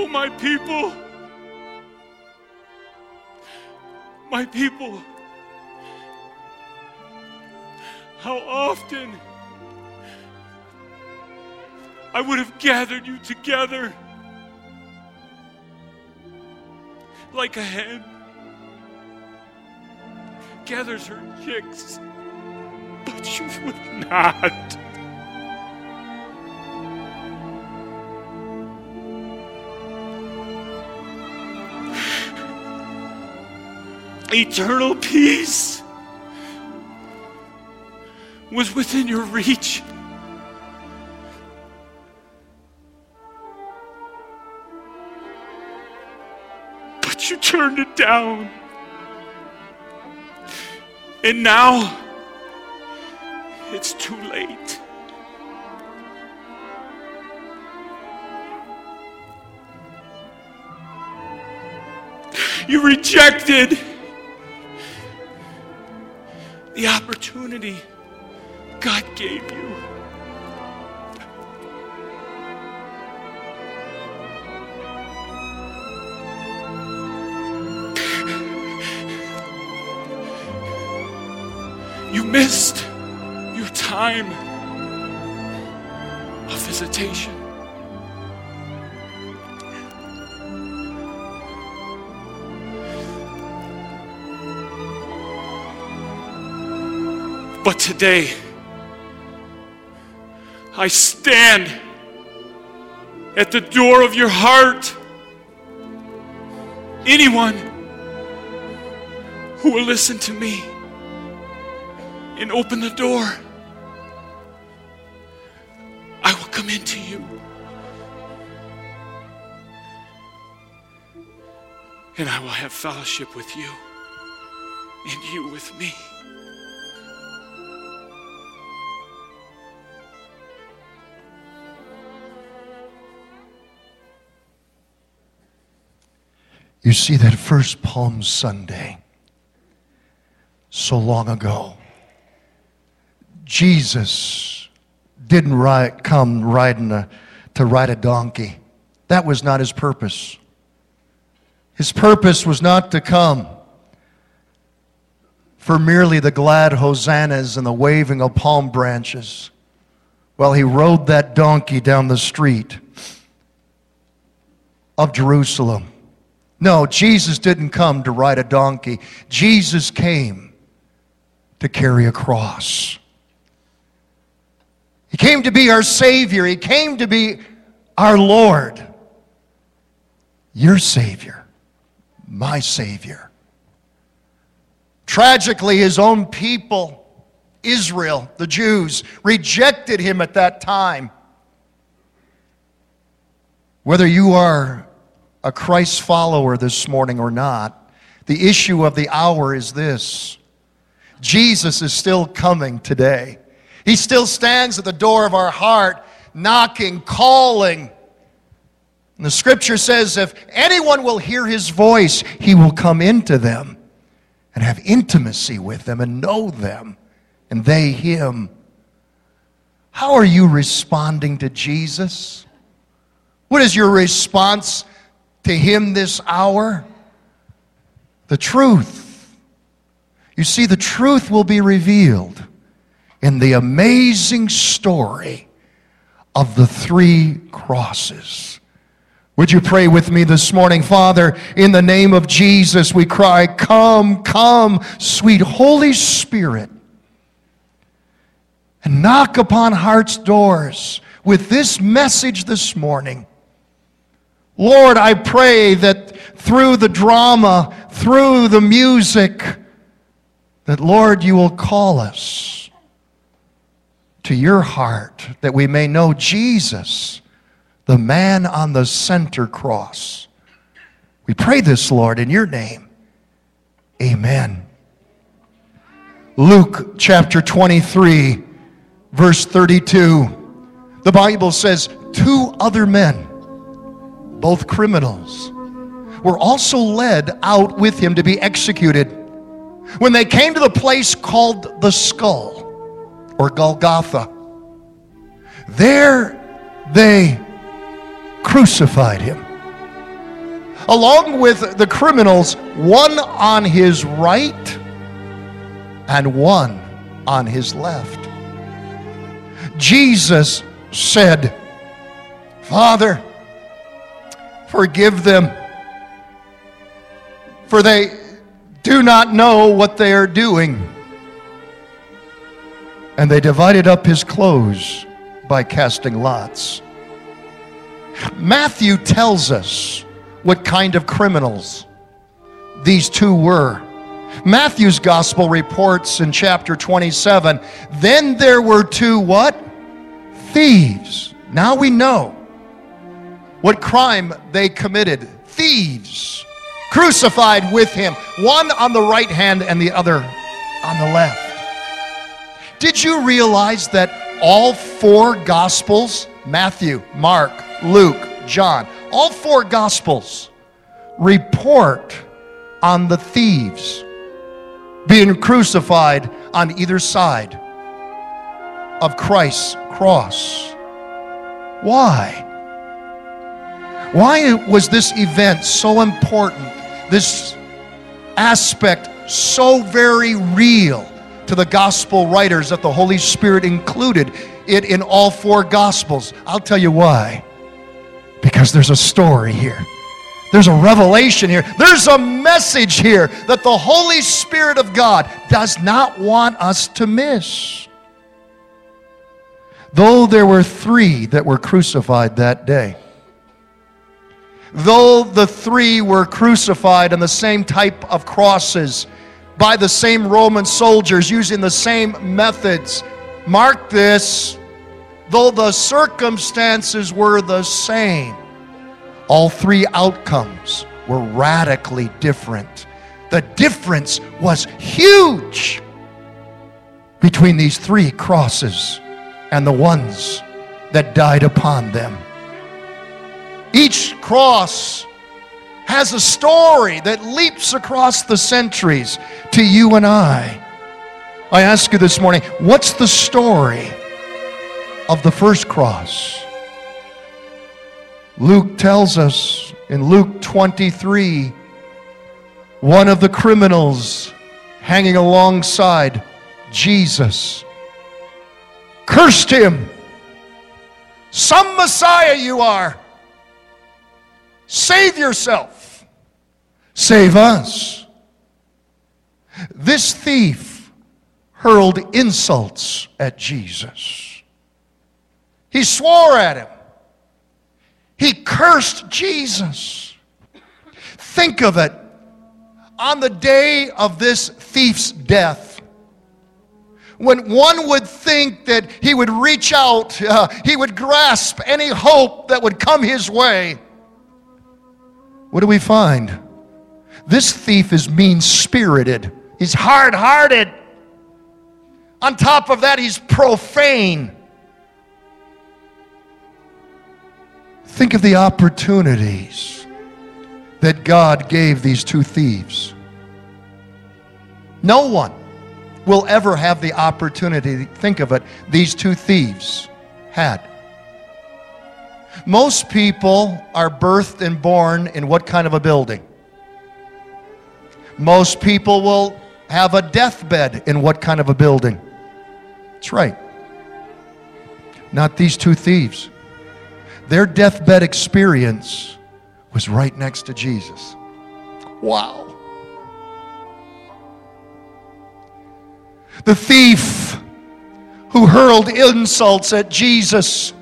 Oh, my people. My people. How often I would have gathered you together like a hen gathers her chicks, but you would not. Eternal peace was within your reach. But you turned it down. And now it's too late. You rejected today, I stand at the door of your heart. Anyone who will listen to me and open the door, I will come into you. And I will have fellowship with you and you with me. You see, that first Palm Sunday, so long ago, Jesus didn't ride, come riding a, to ride a donkey. That was not his purpose. His purpose was not to come for merely the glad hosannas and the waving of palm branches while he rode that donkey down the street of Jerusalem. No, Jesus didn't come to ride a donkey. Jesus came to carry a cross. He came to be our Savior. He came to be our Lord. Your Savior. My Savior. Tragically, his own people, Israel, the Jews, rejected him at that time. Whether you are a Christ follower this morning or not, the issue of the hour is this Jesus is still coming today. He still stands at the door of our heart, knocking, calling. And the scripture says if anyone will hear his voice, he will come into them and have intimacy with them and know them, and they him. How are you responding to Jesus? What is your response to him this hour? The truth. You see, the truth will be revealed in the amazing story of the three crosses. Would you pray with me this morning? Father, in the name of Jesus, we cry, Come, come, sweet Holy Spirit, and knock upon hearts' doors with this message this morning. Lord, I pray that through the drama, through the music, that Lord, you will call us to your heart that we may know Jesus, the man on the center cross. We pray this, Lord, in your name. Amen. Luke chapter 23, verse 32. The Bible says, Two other men, both criminals, were also led out with him to be executed. When they came to the place called the skull, or Golgotha, there they crucified him. along with the criminals, one on his right and one on his left. Jesus said, Father, forgive them, for they do not know what they are doing. And they divided up his clothes by casting lots. Matthew tells us what kind of criminals these two were. Matthew's gospel reports in chapter 27 then there were two what? Thieves. Now we know what crime they committed. Thieves crucified with him, one on the right hand and the other on the left. Did you realize that all four gospels Matthew, Mark, Luke, John all four gospels report on the thieves being crucified on either side of Christ's cross. Why? Why was this event so important? This aspect so very real to the gospel writers that the Holy Spirit included it in all four gospels. I'll tell you why. Because there's a story here. There's a revelation here. There's a message here that the Holy Spirit of God does not want us to miss. Though there were three that were crucified that day, though the three were crucified on the same type of crosses by the same Roman soldiers using the same methods, mark this, though the circumstances were the same, all three outcomes were radically different. The difference was huge between these three crosses and the ones that died upon them. Each cross has a story that leaps across the centuries to you and I. I ask you this morning, what's the story of the first cross? Luke tells us in Luke 23 one of the criminals hanging alongside Jesus cursed him. Some Messiah you are. Save yourself. Save us. This thief hurled insults at Jesus. He swore at him. He cursed Jesus. Think of it. On the day of this thief's death, when one would think that he would reach out, uh, he would grasp any hope that would come his way, what do we find? This thief is mean spirited, he's hard hearted. On top of that, he's profane. Think of the opportunities that God gave these two thieves. No one will ever have the opportunity, think of it, these two thieves had. Most people are birthed and born in what kind of a building? Most people will have a deathbed in what kind of a building? That's right. Not these two thieves. Their deathbed experience was right next to Jesus. Wow. The thief who hurled insults at Jesus.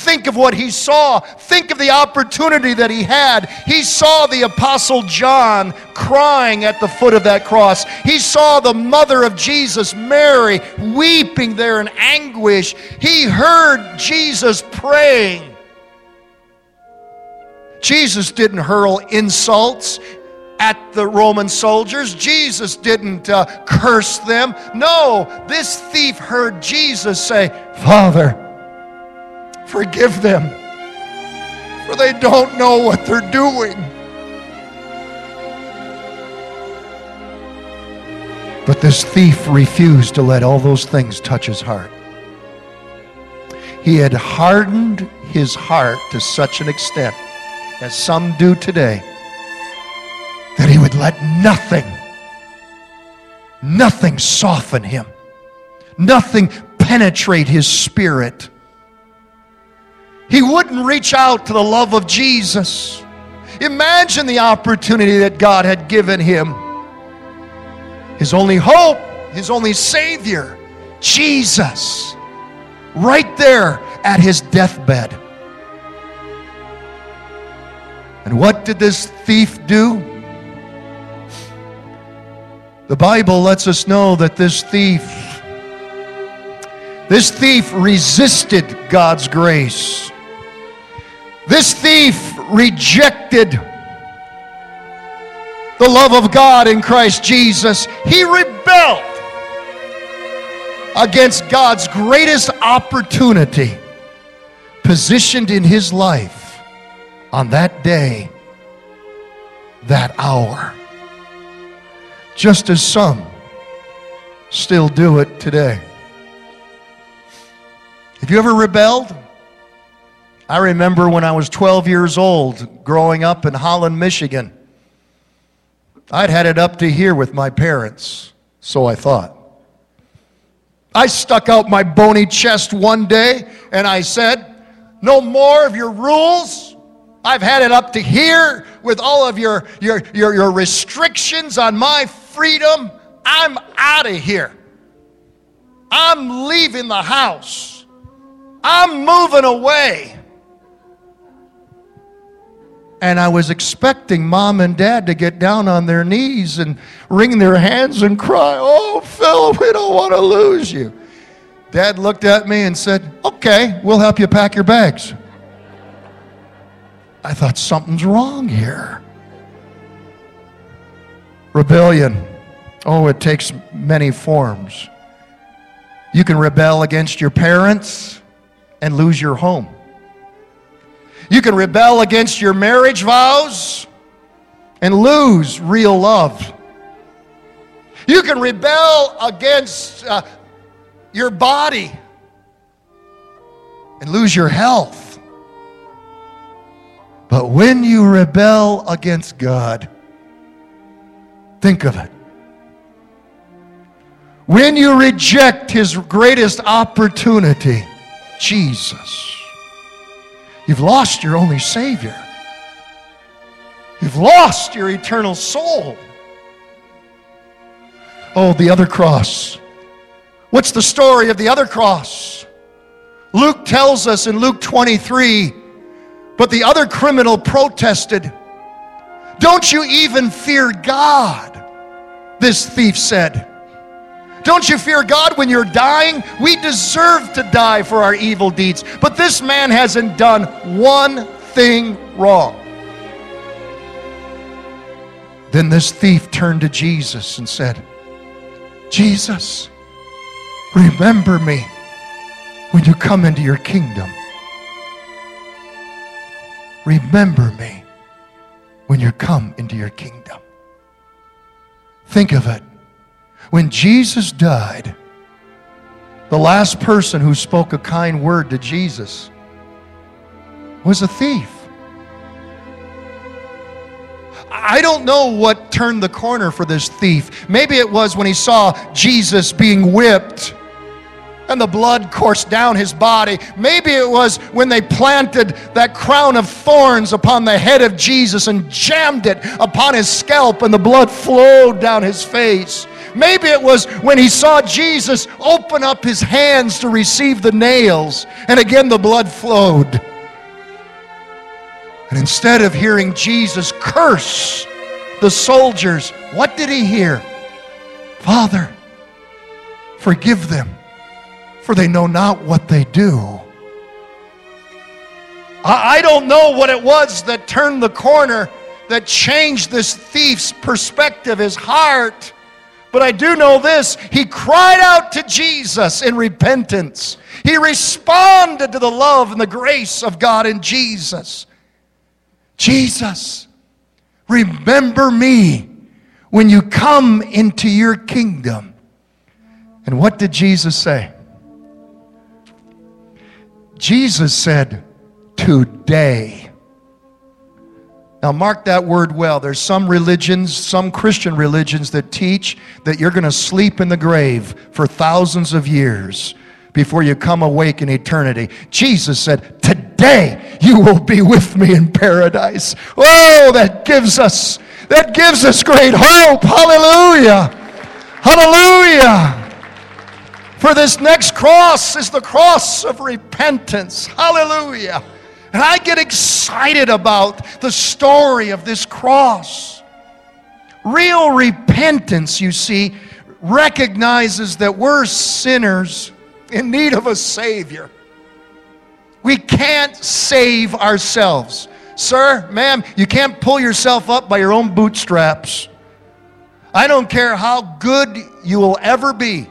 Think of what he saw. Think of the opportunity that he had. He saw the Apostle John crying at the foot of that cross. He saw the mother of Jesus, Mary, weeping there in anguish. He heard Jesus praying. Jesus didn't hurl insults at the Roman soldiers. Jesus didn't uh, curse them. No, this thief heard Jesus say, Father, forgive them, for they don't know what they're doing. But this thief refused to let all those things touch his heart. He had hardened his heart to such an extent as some do today that he would let nothing, nothing soften him, nothing penetrate his spirit. He wouldn't reach out to the love of Jesus. Imagine the opportunity that God had given him. His only hope, his only Savior, Jesus, right there at his deathbed. And what did this thief do? The Bible lets us know that this thief this thief resisted God's grace. This thief rejected the love of God in Christ Jesus. He rebelled against God's greatest opportunity positioned in his life on that day, that hour. Just as some still do it today. Have you ever rebelled? I remember when I was 12 years old, growing up in Holland, Michigan. I'd had it up to here with my parents, so I thought. I stuck out my bony chest one day and I said, No more of your rules. I've had it up to here with all of your, your, your, your restrictions on my freedom. I'm out of here. I'm leaving the house. I'm moving away. And I was expecting mom and dad to get down on their knees and wring their hands and cry, Oh, Phil, we don't want to lose you. Dad looked at me and said, Okay, we'll help you pack your bags. I thought something's wrong here. Rebellion. Oh, it takes many forms. You can rebel against your parents and lose your home. You can rebel against your marriage vows and lose real love. You can rebel against uh, your body and lose your health. But when you rebel against God, think of it. When you reject His greatest opportunity, Jesus You've lost your only Savior. You've lost your eternal soul. Oh, the other cross. What's the story of the other cross? Luke tells us in Luke 23 but the other criminal protested, Don't you even fear God? This thief said. Don't you fear God when you're dying? We deserve to die for our evil deeds. But this man hasn't done one thing wrong. Then this thief turned to Jesus and said, Jesus, remember me when you come into your kingdom. Remember me when you come into your kingdom. Think of it. When Jesus died, the last person who spoke a kind word to Jesus was a thief. I don't know what turned the corner for this thief. Maybe it was when he saw Jesus being whipped and the blood coursed down his body. Maybe it was when they planted that crown of thorns upon the head of Jesus and jammed it upon his scalp and the blood flowed down his face. Maybe it was when he saw Jesus open up his hands to receive the nails, and again the blood flowed. And instead of hearing Jesus curse the soldiers, what did he hear? Father, forgive them, for they know not what they do. I don't know what it was that turned the corner, that changed this thief's perspective, his heart. But I do know this he cried out to Jesus in repentance. He responded to the love and the grace of God in Jesus. Jesus, remember me when you come into your kingdom. And what did Jesus say? Jesus said, Today Now, mark that word well. There's some religions, some Christian religions, that teach that you're going to sleep in the grave for thousands of years before you come awake in eternity. Jesus said, Today you will be with me in paradise. Oh, that gives us, that gives us great hope. Hallelujah. Hallelujah. For this next cross is the cross of repentance. Hallelujah. And I get excited about the story of this cross. Real repentance, you see, recognizes that we're sinners in need of a Savior. We can't save ourselves. Sir, ma'am, you can't pull yourself up by your own bootstraps. I don't care how good you will ever be,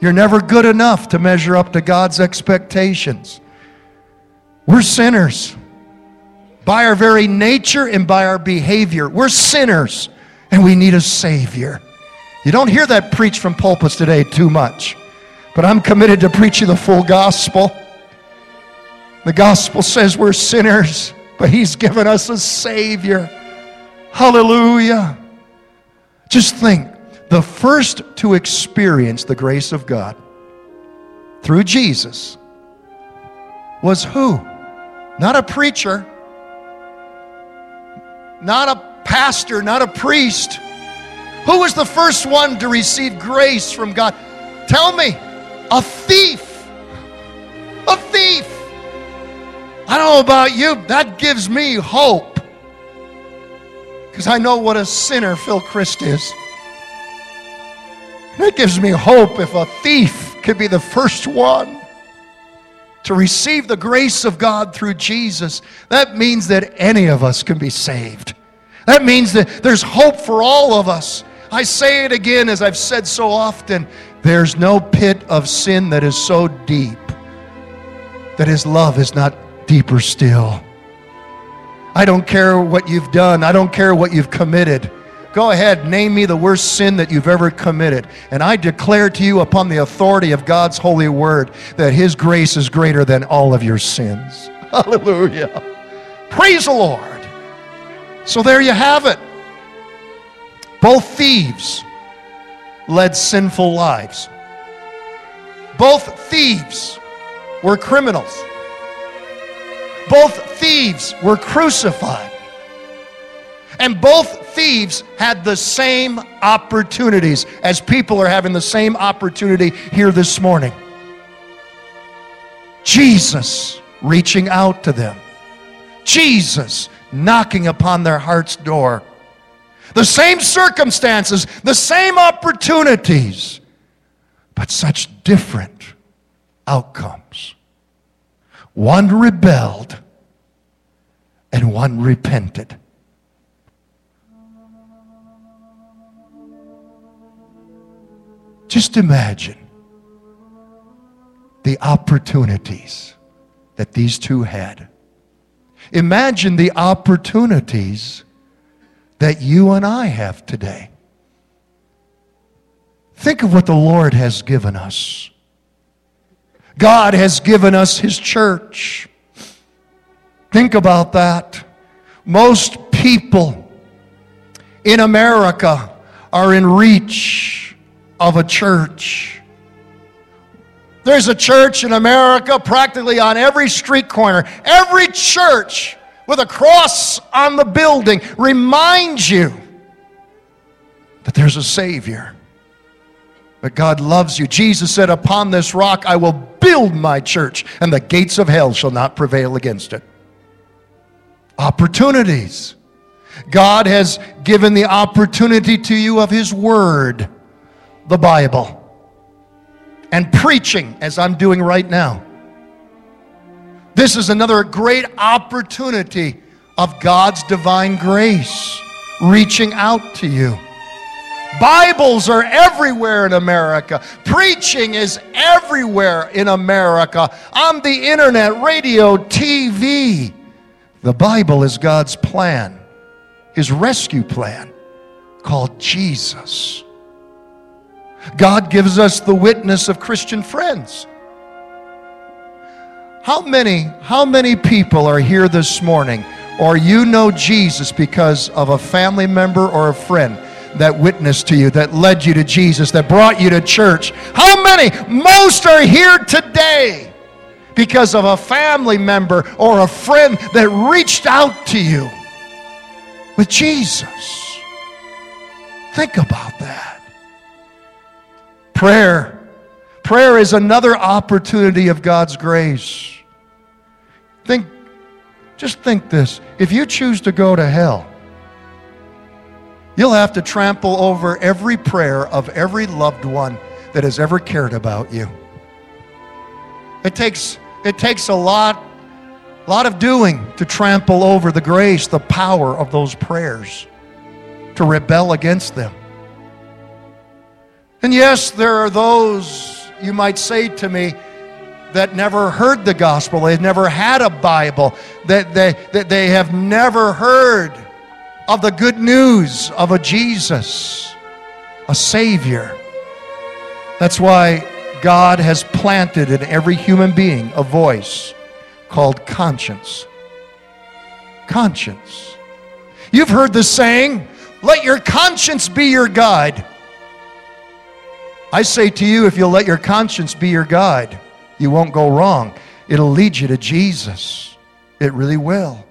you're never good enough to measure up to God's expectations. We're sinners. By our very nature and by our behavior, we're sinners and we need a Savior. You don't hear that preached from pulpits today too much, but I'm committed to preaching the full gospel. The gospel says we're sinners, but He's given us a Savior. Hallelujah. Just think the first to experience the grace of God through Jesus was who? Not a preacher, not a pastor, not a priest. Who was the first one to receive grace from God? Tell me, a thief. A thief. I don't know about you, that gives me hope. Because I know what a sinner Phil Christ is. That gives me hope if a thief could be the first one to receive the grace of God through Jesus, that means that any of us can be saved. That means that there's hope for all of us. I say it again as I've said so often there's no pit of sin that is so deep that His love is not deeper still. I don't care what you've done, I don't care what you've committed. Go ahead, name me the worst sin that you've ever committed. And I declare to you, upon the authority of God's holy word, that His grace is greater than all of your sins. Hallelujah. Praise the Lord. So there you have it. Both thieves led sinful lives, both thieves were criminals, both thieves were crucified. And both thieves had the same opportunities as people are having the same opportunity here this morning. Jesus reaching out to them, Jesus knocking upon their heart's door. The same circumstances, the same opportunities, but such different outcomes. One rebelled and one repented. Just imagine the opportunities that these two had. Imagine the opportunities that you and I have today. Think of what the Lord has given us. God has given us His church. Think about that. Most people in America are in reach of a church. There's a church in America practically on every street corner. Every church with a cross on the building reminds you that there's a Savior. That God loves you. Jesus said, Upon this rock I will build my church, and the gates of hell shall not prevail against it. Opportunities. God has given the opportunity to you of His Word the Bible and preaching as I'm doing right now. This is another great opportunity of God's divine grace reaching out to you. Bibles are everywhere in America. Preaching is everywhere in America. On the internet, radio, TV. The Bible is God's plan, His rescue plan called Jesus. God gives us the witness of Christian friends. How many, how many people are here this morning or you know Jesus because of a family member or a friend that witnessed to you, that led you to Jesus, that brought you to church. How many? Most are here today because of a family member or a friend that reached out to you with Jesus. Think about that. Prayer. Prayer is another opportunity of God's grace. Think, just think this. If you choose to go to hell, you'll have to trample over every prayer of every loved one that has ever cared about you. It takes, it takes a lot, lot of doing to trample over the grace, the power of those prayers, to rebel against them. And yes, there are those, you might say to me, that never heard the gospel. They've never had a Bible. That they, that they have never heard of the good news of a Jesus, a Savior. That's why God has planted in every human being a voice called conscience. Conscience. You've heard the saying, let your conscience be your guide. I say to you, if you'll let your conscience be your guide, you won't go wrong. It'll lead you to Jesus. It really will.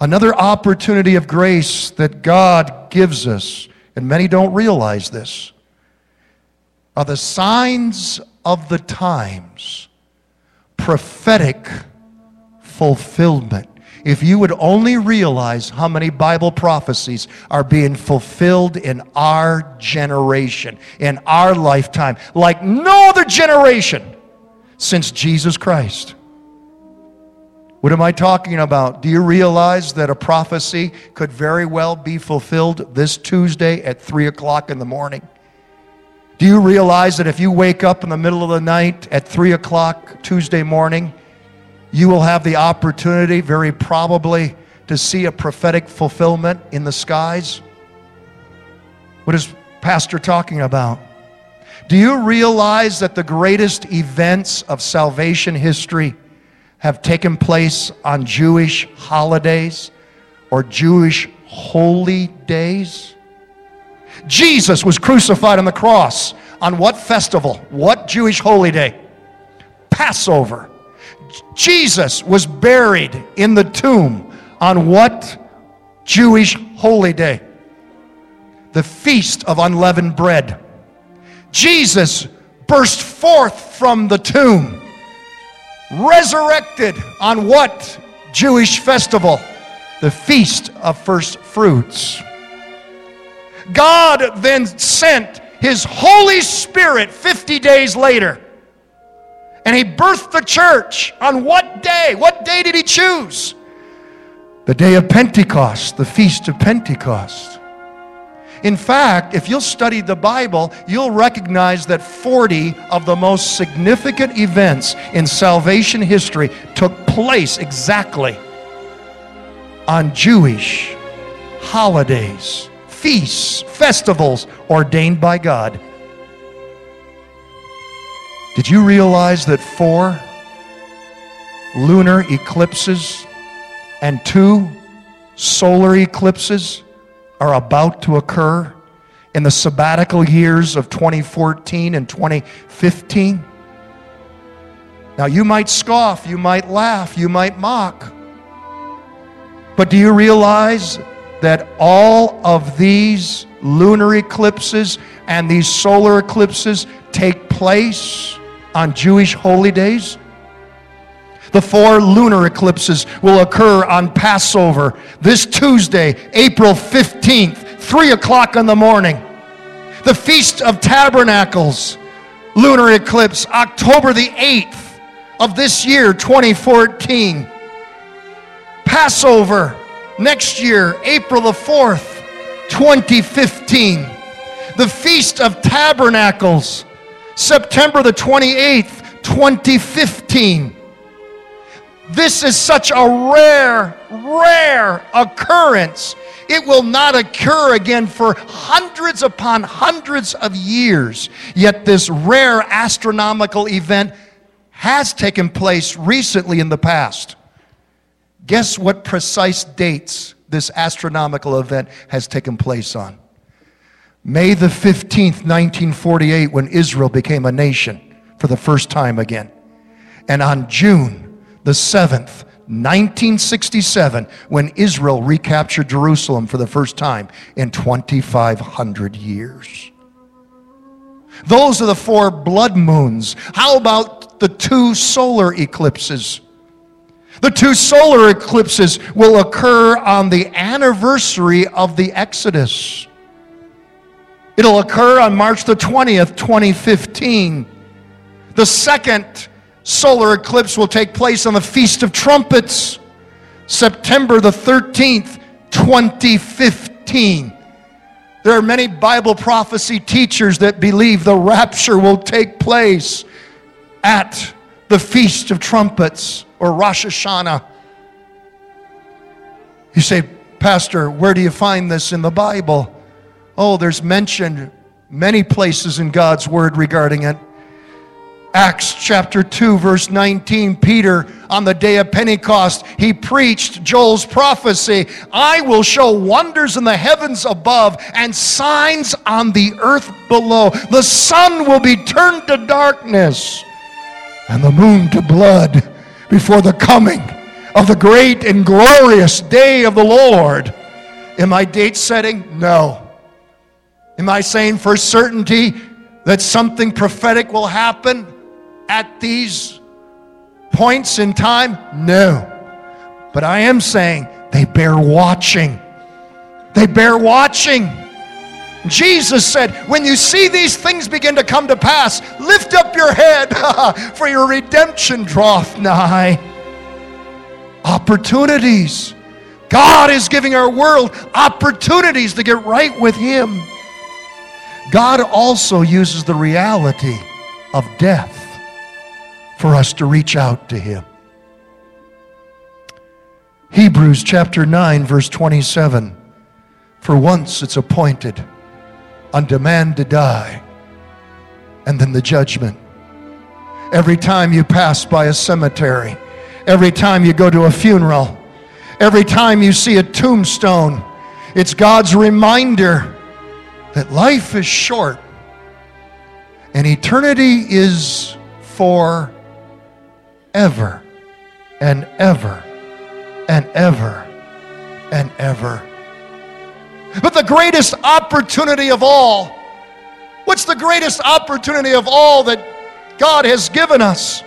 Another opportunity of grace that God gives us, and many don't realize this, are the signs of the times, prophetic fulfillment. If you would only realize how many Bible prophecies are being fulfilled in our generation, in our lifetime, like no other generation since Jesus Christ. What am I talking about? Do you realize that a prophecy could very well be fulfilled this Tuesday at 3 o'clock in the morning? Do you realize that if you wake up in the middle of the night at 3 o'clock Tuesday morning, you will have the opportunity, very probably, to see a prophetic fulfillment in the skies? What is Pastor talking about? Do you realize that the greatest events of salvation history have taken place on Jewish holidays or Jewish holy days? Jesus was crucified on the cross on what festival? What Jewish holy day? Passover. Jesus was buried in the tomb on what Jewish holy day? The Feast of Unleavened Bread. Jesus burst forth from the tomb, resurrected on what Jewish festival? The Feast of First Fruits. God then sent His Holy Spirit 50 days later and he birthed the church on what day? What day did he choose? The day of Pentecost, the feast of Pentecost. In fact, if you'll study the Bible, you'll recognize that 40 of the most significant events in salvation history took place exactly on Jewish holidays, feasts, festivals ordained by God. Did you realize that four lunar eclipses and two solar eclipses are about to occur in the sabbatical years of 2014 and 2015? Now, you might scoff, you might laugh, you might mock. But do you realize that all of these lunar eclipses and these solar eclipses take place on Jewish holy days. The four lunar eclipses will occur on Passover this Tuesday, April 15th, 3 o'clock in the morning. The Feast of Tabernacles, lunar eclipse, October the 8th of this year, 2014. Passover next year, April the 4th, 2015. The Feast of Tabernacles, September the 28th, 2015. This is such a rare, rare occurrence. It will not occur again for hundreds upon hundreds of years. Yet, this rare astronomical event has taken place recently in the past. Guess what precise dates this astronomical event has taken place on? May the 15th, 1948, when Israel became a nation for the first time again. And on June the 7th, 1967, when Israel recaptured Jerusalem for the first time in 2,500 years. Those are the four blood moons. How about the two solar eclipses? The two solar eclipses will occur on the anniversary of the Exodus. It'll occur on March the 20th, 2015. The second solar eclipse will take place on the Feast of Trumpets, September the 13th, 2015. There are many Bible prophecy teachers that believe the rapture will take place at the Feast of Trumpets or Rosh Hashanah. You say, Pastor, where do you find this in the Bible? Oh, there's mentioned many places in God's Word regarding it. Acts chapter 2, verse 19, Peter, on the day of Pentecost, he preached Joel's prophecy I will show wonders in the heavens above and signs on the earth below. The sun will be turned to darkness and the moon to blood before the coming of the great and glorious day of the Lord. Am I date setting? No. Am I saying for certainty that something prophetic will happen? at these points in time? No. But I am saying they bear watching. They bear watching. Jesus said, When you see these things begin to come to pass, lift up your head, for your redemption draweth nigh. Opportunities. God is giving our world opportunities to get right with Him. God also uses the reality of death for us to reach out to Him. Hebrews chapter 9, verse 27. For once it's appointed unto man to die, and then the judgment. Every time you pass by a cemetery, every time you go to a funeral, every time you see a tombstone, it's God's reminder that life is short and eternity is for ever and ever and ever and ever. But the greatest opportunity of all, what's the greatest opportunity of all that God has given us?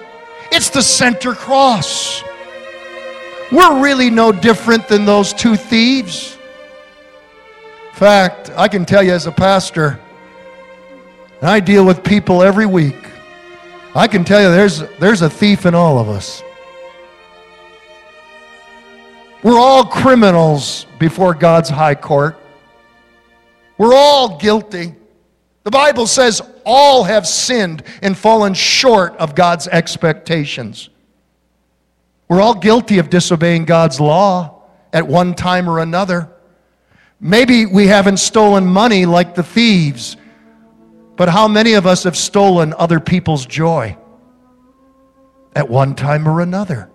It's the center cross. We're really no different than those two thieves. Fact, I can tell you as a pastor, I deal with people every week I can tell you there's, there's a thief in all of us. We're all criminals before God's high court. We're all guilty. The Bible says all have sinned and fallen short of God's expectations. We're all guilty of disobeying God's law at one time or another. Maybe we haven't stolen money like the thieves but how many of us have stolen other people's joy at one time or another?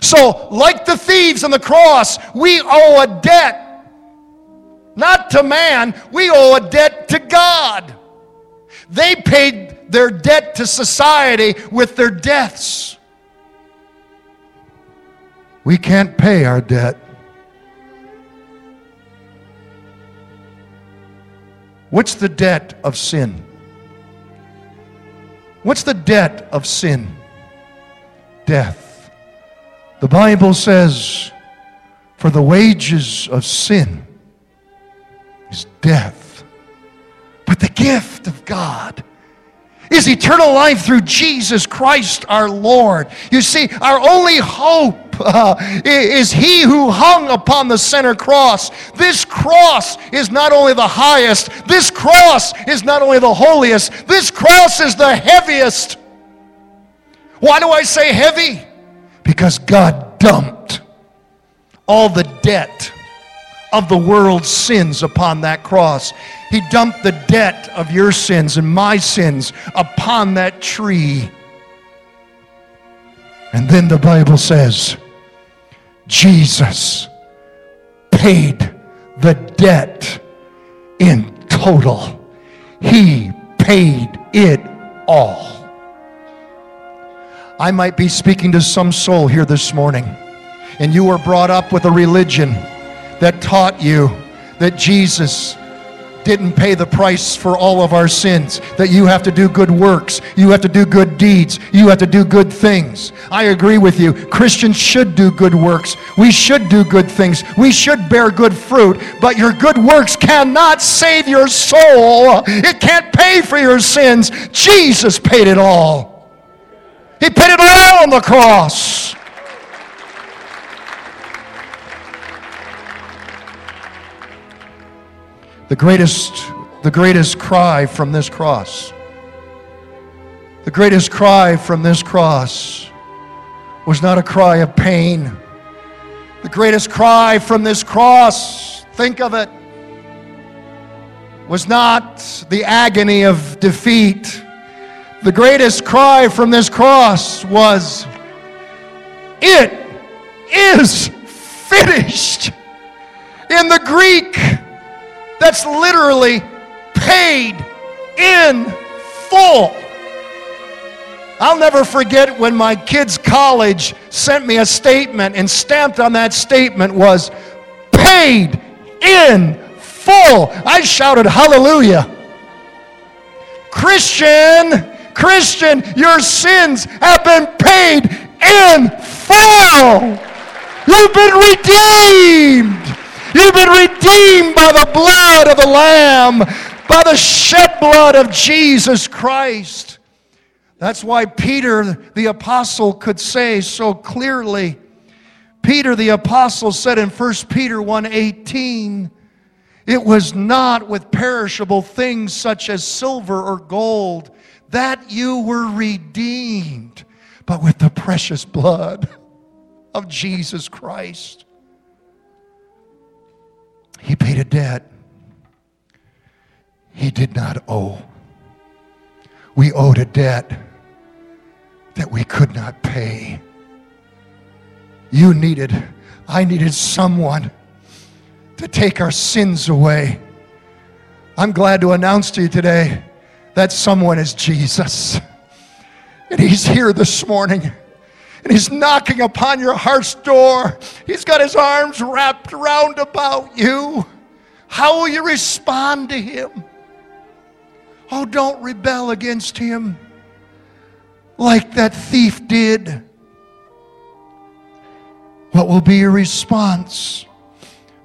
So, like the thieves on the cross, we owe a debt. Not to man, we owe a debt to God. They paid their debt to society with their deaths. We can't pay our debt. What's the debt of sin? What's the debt of sin? Death. The Bible says, for the wages of sin is death. But the gift of God is eternal life through Jesus Christ our Lord. You see, our only hope uh, is He who hung upon the center cross. This cross is not only the highest, this cross is not only the holiest, this cross is the heaviest. Why do I say heavy? Because God dumped all the debt of the world's sins upon that cross. He dumped the debt of your sins and my sins upon that tree. And then the Bible says, Jesus paid the debt in total. He paid it all. I might be speaking to some soul here this morning, and you were brought up with a religion that taught you that Jesus didn't pay the price for all of our sins, that you have to do good works, you have to do good deeds, you have to do good things. I agree with you. Christians should do good works. We should do good things. We should bear good fruit, but your good works cannot save your soul. It can't pay for your sins. Jesus paid it all. He paid it all on the cross. The greatest, the greatest cry from this cross, the greatest cry from this cross was not a cry of pain. The greatest cry from this cross, think of it, was not the agony of defeat the greatest cry from this cross was, It is finished. In the Greek, that's literally paid in full. I'll never forget when my kids' college sent me a statement, and stamped on that statement was paid in full. I shouted, Hallelujah. Christian, Christian, your sins have been paid in full. You've been redeemed. You've been redeemed by the blood of the Lamb, by the shed blood of Jesus Christ. That's why Peter the apostle could say so clearly. Peter the apostle said in 1 Peter 1:18, it was not with perishable things such as silver or gold that you were redeemed, but with the precious blood of Jesus Christ. He paid a debt he did not owe. We owed a debt that we could not pay. You needed, I needed someone to take our sins away. I'm glad to announce to you today that someone is Jesus. And He's here this morning. And He's knocking upon your heart's door. He's got His arms wrapped round about you. How will you respond to Him? Oh, don't rebel against Him like that thief did. What will be your response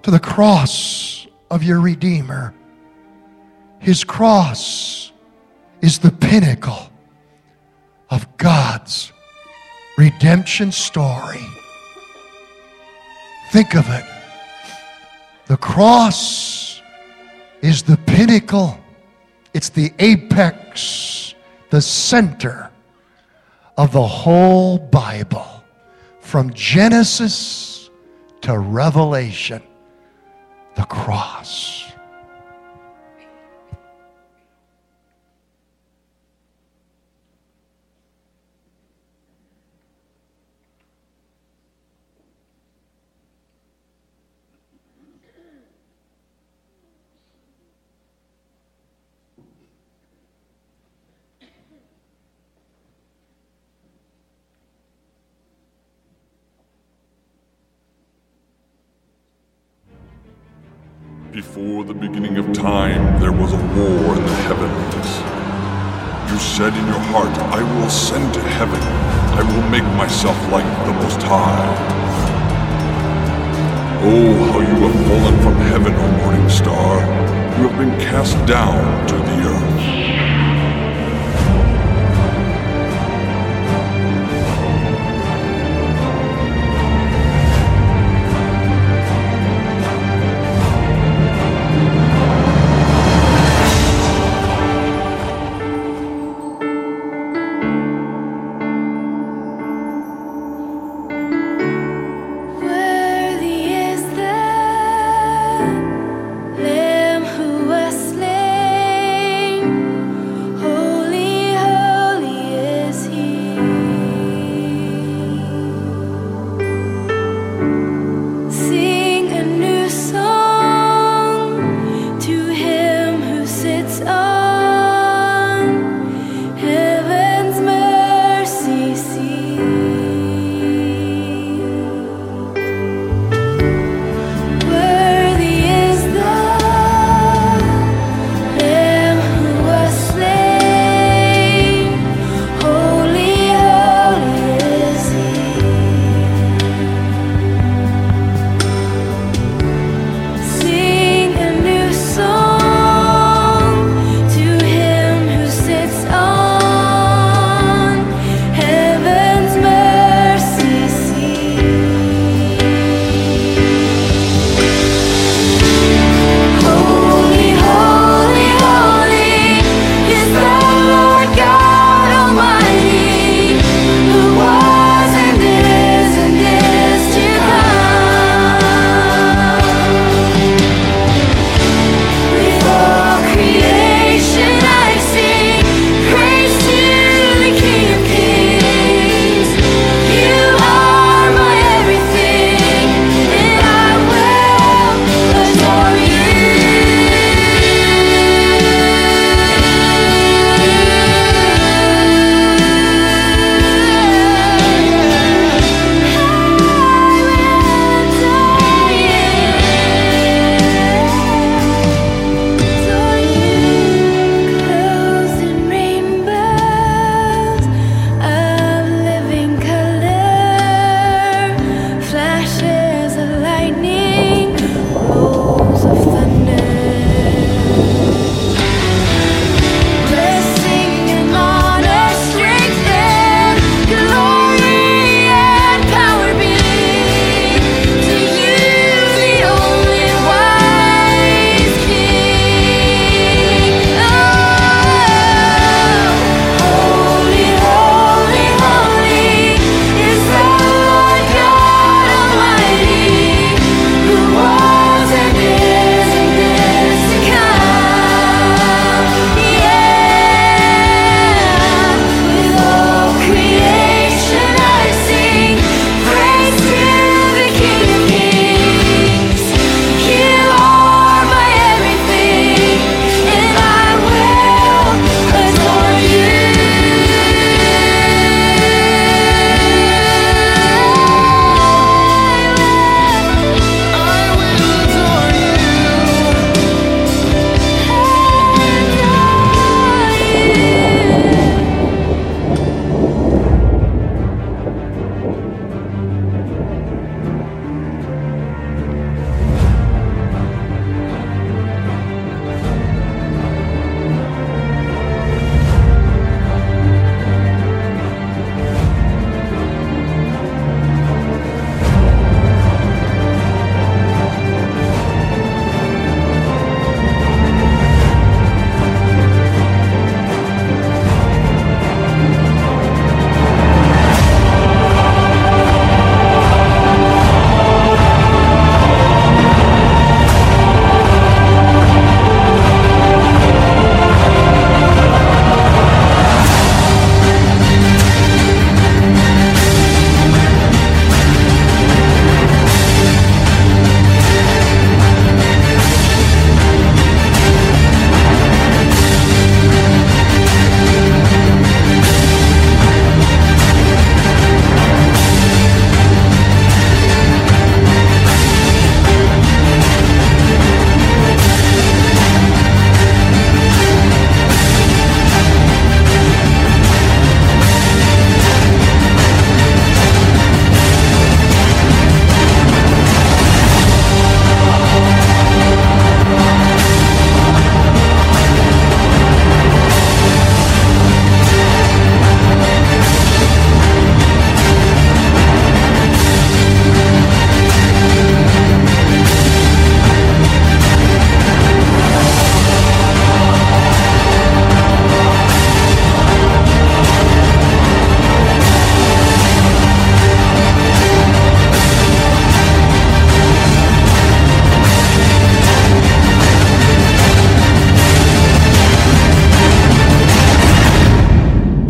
to the cross of your Redeemer? His cross is the pinnacle of God's redemption story. Think of it. The cross is the pinnacle, it's the apex, the center of the whole Bible from Genesis to Revelation. The cross. Before the beginning of time, there was a war in the heavens. You said in your heart, I will ascend to heaven. I will make myself like the Most High. Oh, how you have fallen from heaven, O morning star. You have been cast down to the earth.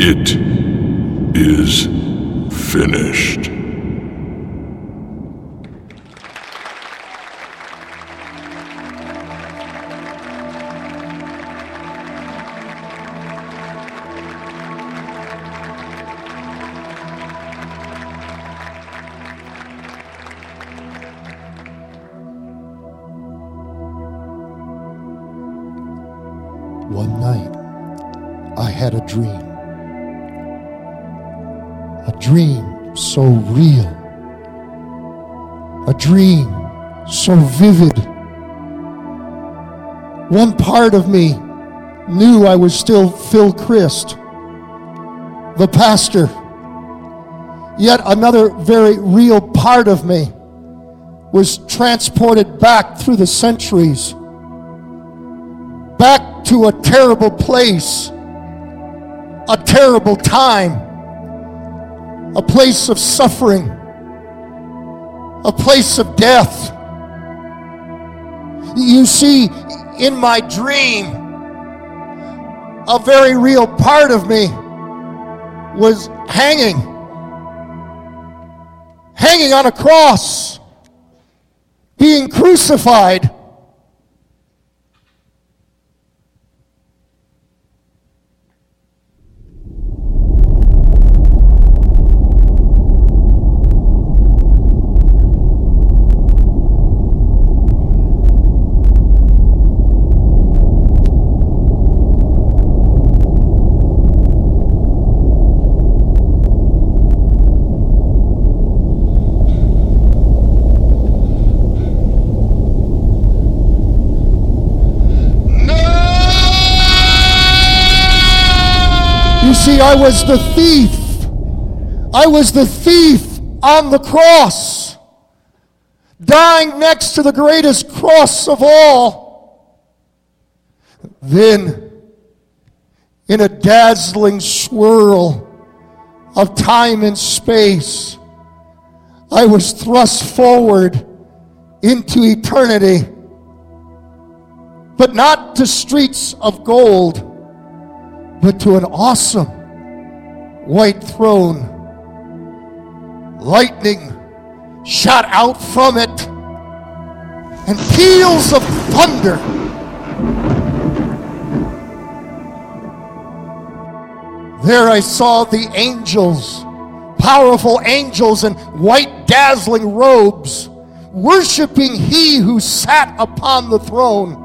It so vivid. One part of me knew I was still Phil Christ, the pastor. Yet another very real part of me was transported back through the centuries, back to a terrible place, a terrible time, a place of suffering, a place of death. You see, in my dream, a very real part of me was hanging, hanging on a cross, being crucified. You I was the thief. I was the thief on the cross, dying next to the greatest cross of all. Then, in a dazzling swirl of time and space, I was thrust forward into eternity, but not to streets of gold but to an awesome white throne. Lightning shot out from it, and peals of thunder. There I saw the angels, powerful angels in white dazzling robes, worshiping he who sat upon the throne.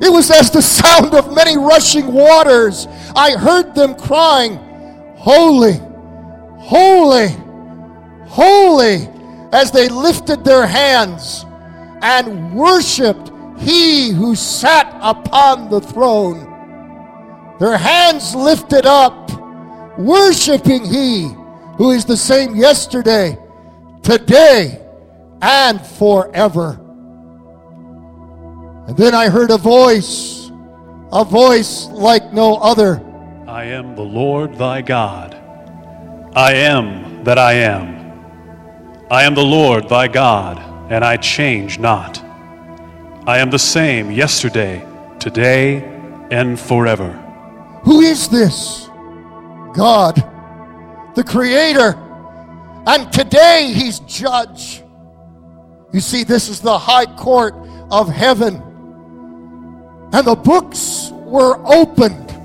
It was as the sound of many rushing waters. I heard them crying, Holy, holy, holy, as they lifted their hands and worshiped he who sat upon the throne. Their hands lifted up, worshiping he who is the same yesterday, today, and forever. And then I heard a voice, a voice like no other. I am the Lord thy God. I am that I am. I am the Lord thy God, and I change not. I am the same yesterday, today, and forever. Who is this? God, the Creator. And today He's judge. You see, this is the high court of heaven. And the books were opened.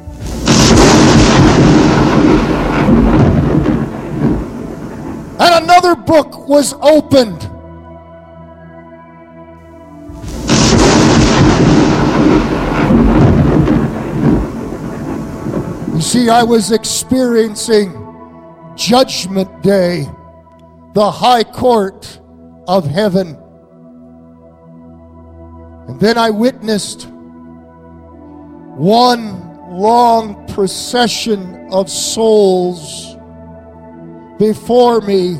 And another book was opened. You see, I was experiencing Judgment Day, the high court of heaven. And then I witnessed one long procession of souls before me.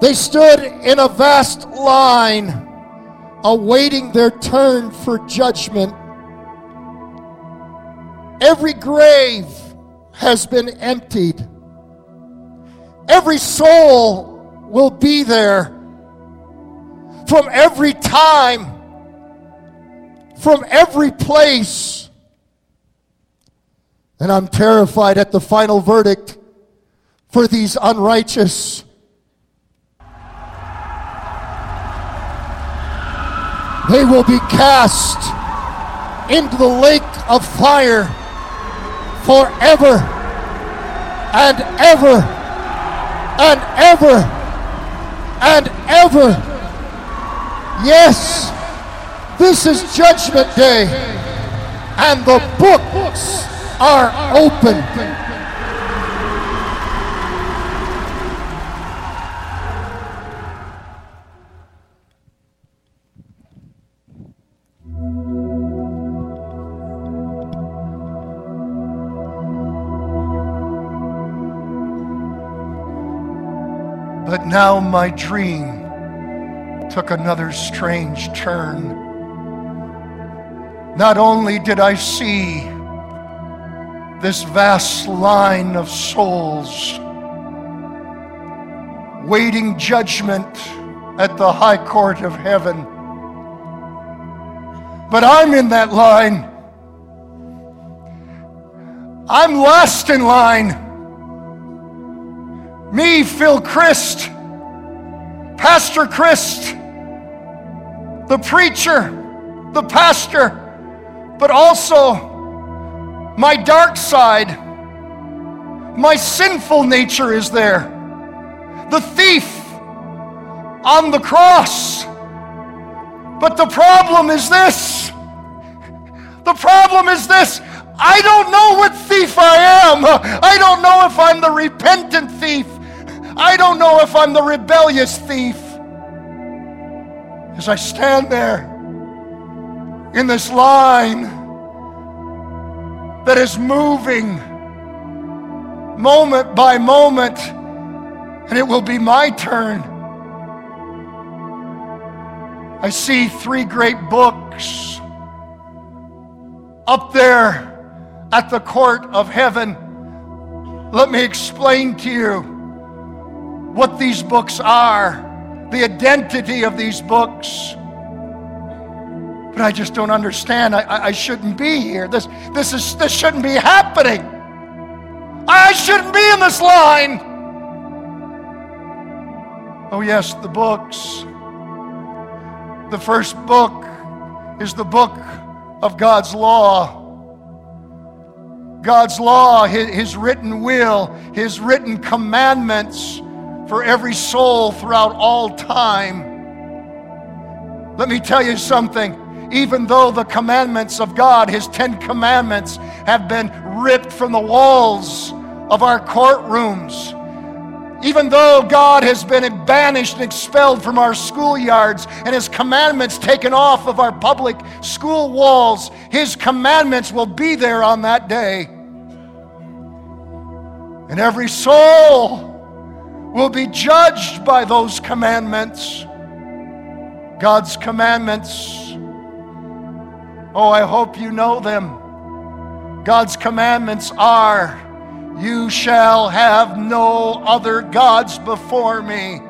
They stood in a vast line awaiting their turn for judgment. Every grave has been emptied. Every soul will be there from every time from every place. And I'm terrified at the final verdict for these unrighteous. They will be cast into the lake of fire forever and ever and ever and ever. Yes, this is Judgment Day, and the books are open. But now my dream took another strange turn. Not only did I see this vast line of souls waiting judgment at the high court of heaven, but I'm in that line. I'm last in line. Me, Phil Christ, Pastor Christ, the preacher, the pastor, but also my dark side, my sinful nature is there. The thief on the cross. But the problem is this. The problem is this. I don't know what thief I am. I don't know if I'm the repentant thief. I don't know if I'm the rebellious thief. As I stand there in this line that is moving moment by moment, and it will be my turn. I see three great books up there at the court of heaven. Let me explain to you what these books are, the identity of these books. But I just don't understand. I, I, I shouldn't be here. This, this, is, this shouldn't be happening. I shouldn't be in this line. Oh, yes, the books. The first book is the book of God's law. God's law, his, his written will, his written commandments for every soul throughout all time. Let me tell you something. Even though the commandments of God, His Ten Commandments, have been ripped from the walls of our courtrooms, even though God has been banished and expelled from our schoolyards and His commandments taken off of our public school walls, His commandments will be there on that day. And every soul will be judged by those commandments. God's commandments. Oh, I hope you know them. God's commandments are You shall have no other gods before me.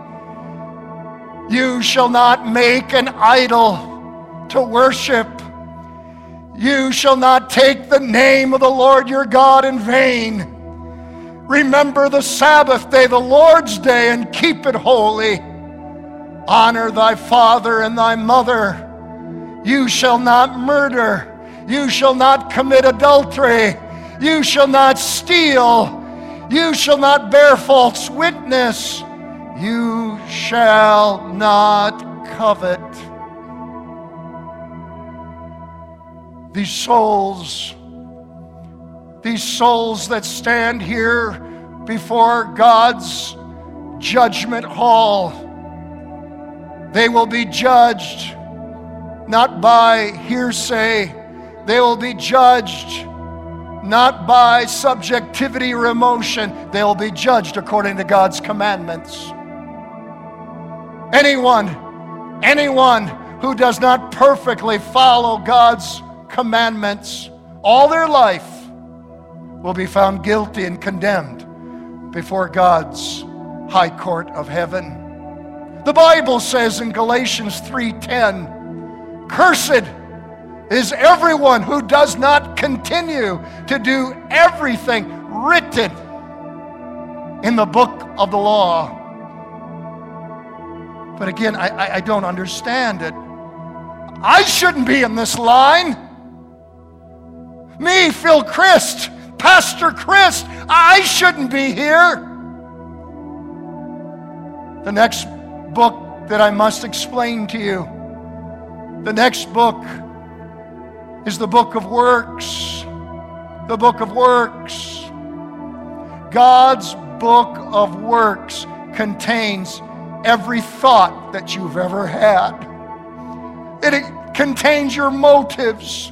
You shall not make an idol to worship. You shall not take the name of the Lord your God in vain. Remember the Sabbath day, the Lord's day, and keep it holy. Honor thy father and thy mother. You shall not murder. You shall not commit adultery. You shall not steal. You shall not bear false witness. You shall not covet. These souls these souls that stand here before God's judgment hall, they will be judged not by hearsay, they will be judged not by subjectivity or emotion, they will be judged according to God's commandments. Anyone, anyone who does not perfectly follow God's commandments all their life will be found guilty and condemned before God's high court of heaven. The Bible says in Galatians 3:10, "Cursed is everyone who does not continue to do everything written in the book of the law. But again, I, I, I don't understand it. I shouldn't be in this line. Me, Phil Christ, Pastor Christ, I shouldn't be here. The next book that I must explain to you, the next book is the book of works. The book of works. God's book of works contains every thought that you've ever had. It contains your motives.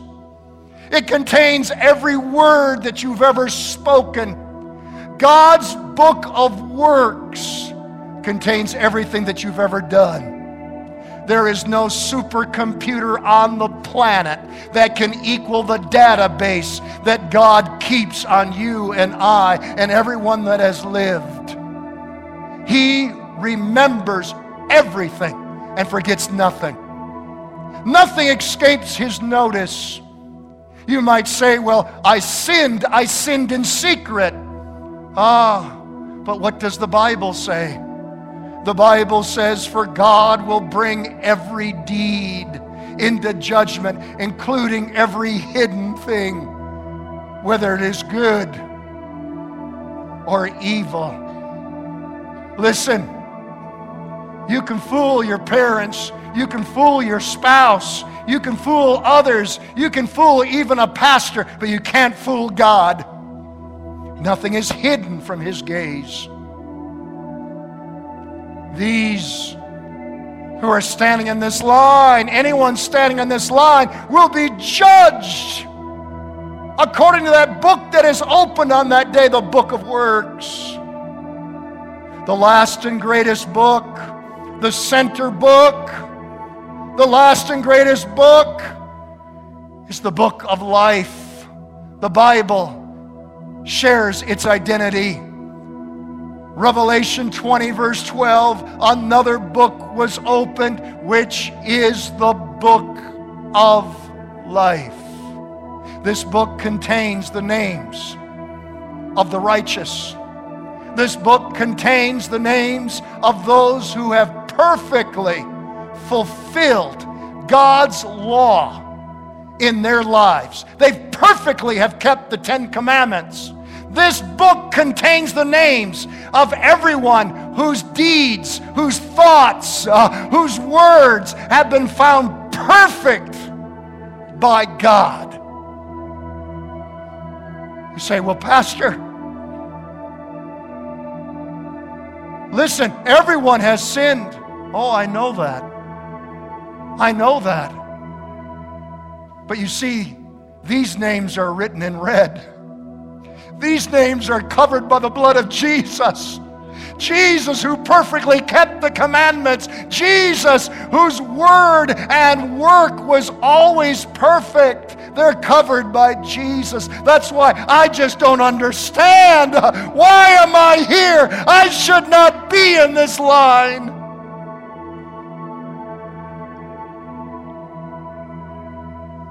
It contains every word that you've ever spoken. God's book of works contains everything that you've ever done. There is no supercomputer on the planet that can equal the database that God keeps on you and I and everyone that has lived. He remembers everything and forgets nothing. Nothing escapes his notice. You might say, Well, I sinned. I sinned in secret. Ah, but what does the Bible say? The Bible says, For God will bring every deed into judgment, including every hidden thing, whether it is good or evil. Listen, you can fool your parents, you can fool your spouse, you can fool others, you can fool even a pastor, but you can't fool God. Nothing is hidden from His gaze. These who are standing in this line, anyone standing in this line, will be judged according to that book that is opened on that day, the book of works. The last and greatest book, the center book, the last and greatest book is the book of life. The Bible shares its identity. Revelation 20, verse 12, another book was opened, which is the book of life. This book contains the names of the righteous. This book contains the names of those who have perfectly fulfilled God's law in their lives. They perfectly have kept the Ten Commandments. This book contains the names of everyone whose deeds, whose thoughts, uh, whose words have been found perfect by God. You say, Well, Pastor, listen, everyone has sinned. Oh, I know that. I know that. But you see, these names are written in red. These names are covered by the blood of Jesus. Jesus, who perfectly kept the commandments. Jesus, whose word and work was always perfect. They're covered by Jesus. That's why I just don't understand. Why am I here? I should not be in this line.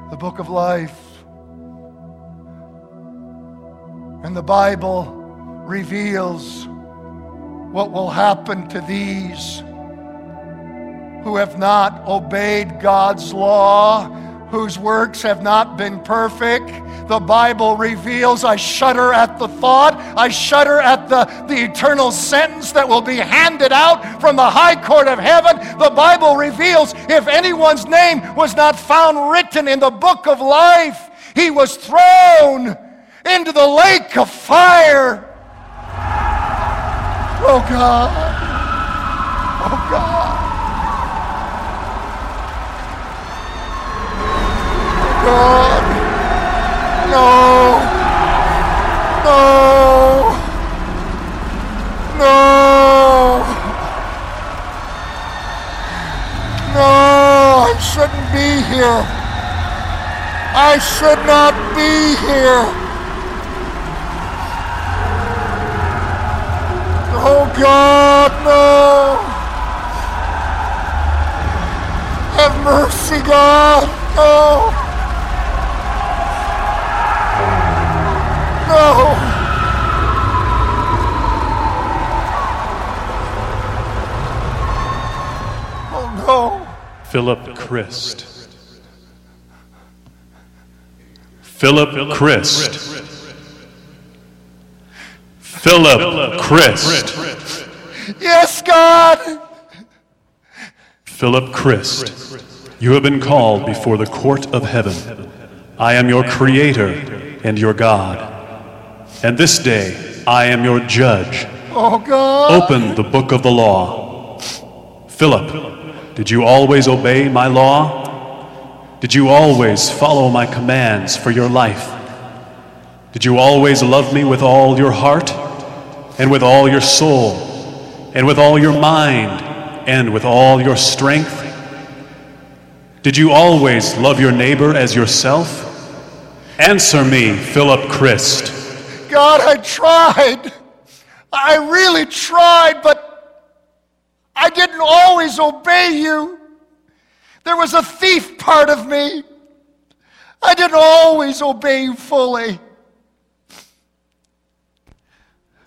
The book of life And the Bible reveals what will happen to these who have not obeyed God's law, whose works have not been perfect. The Bible reveals, I shudder at the thought, I shudder at the, the eternal sentence that will be handed out from the high court of heaven. The Bible reveals if anyone's name was not found written in the book of life, he was thrown into the lake of fire. Oh God. Oh God. Oh, God. No. No. No. No. I shouldn't be here. I should not be here. God, no! Have mercy, God, no! No! Oh, no! Philip Christ. Philip Christ. Philip Christ. Yes, God. Philip Christ. You have been called before the court of heaven. I am your creator and your God. And this day I am your judge. Oh, God. Open the book of the law. Philip, did you always obey my law? Did you always follow my commands for your life? Did you always love me with all your heart, and with all your soul, and with all your mind, and with all your strength? Did you always love your neighbor as yourself? Answer me, Philip Christ. God, I tried. I really tried, but I didn't always obey you. There was a thief part of me. I didn't always obey you fully.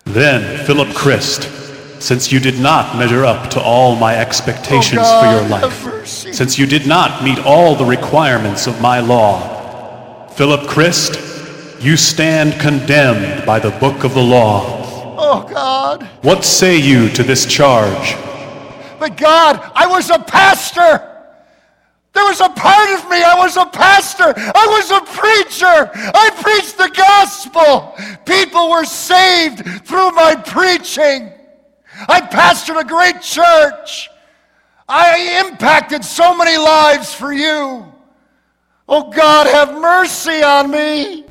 Then, Philip Christ, since you did not measure up to all my expectations Oh, God, for your life, since you did not meet all the requirements of my law, Philip Christ, you stand condemned by the book of the law. Oh, God. What say you to this charge? But God, I was a pastor. There was a part of me, I was a pastor. I was a preacher. I preached the gospel. People were saved through my preaching. I pastored a great church. I impacted so many lives for you. Oh God, have mercy on me.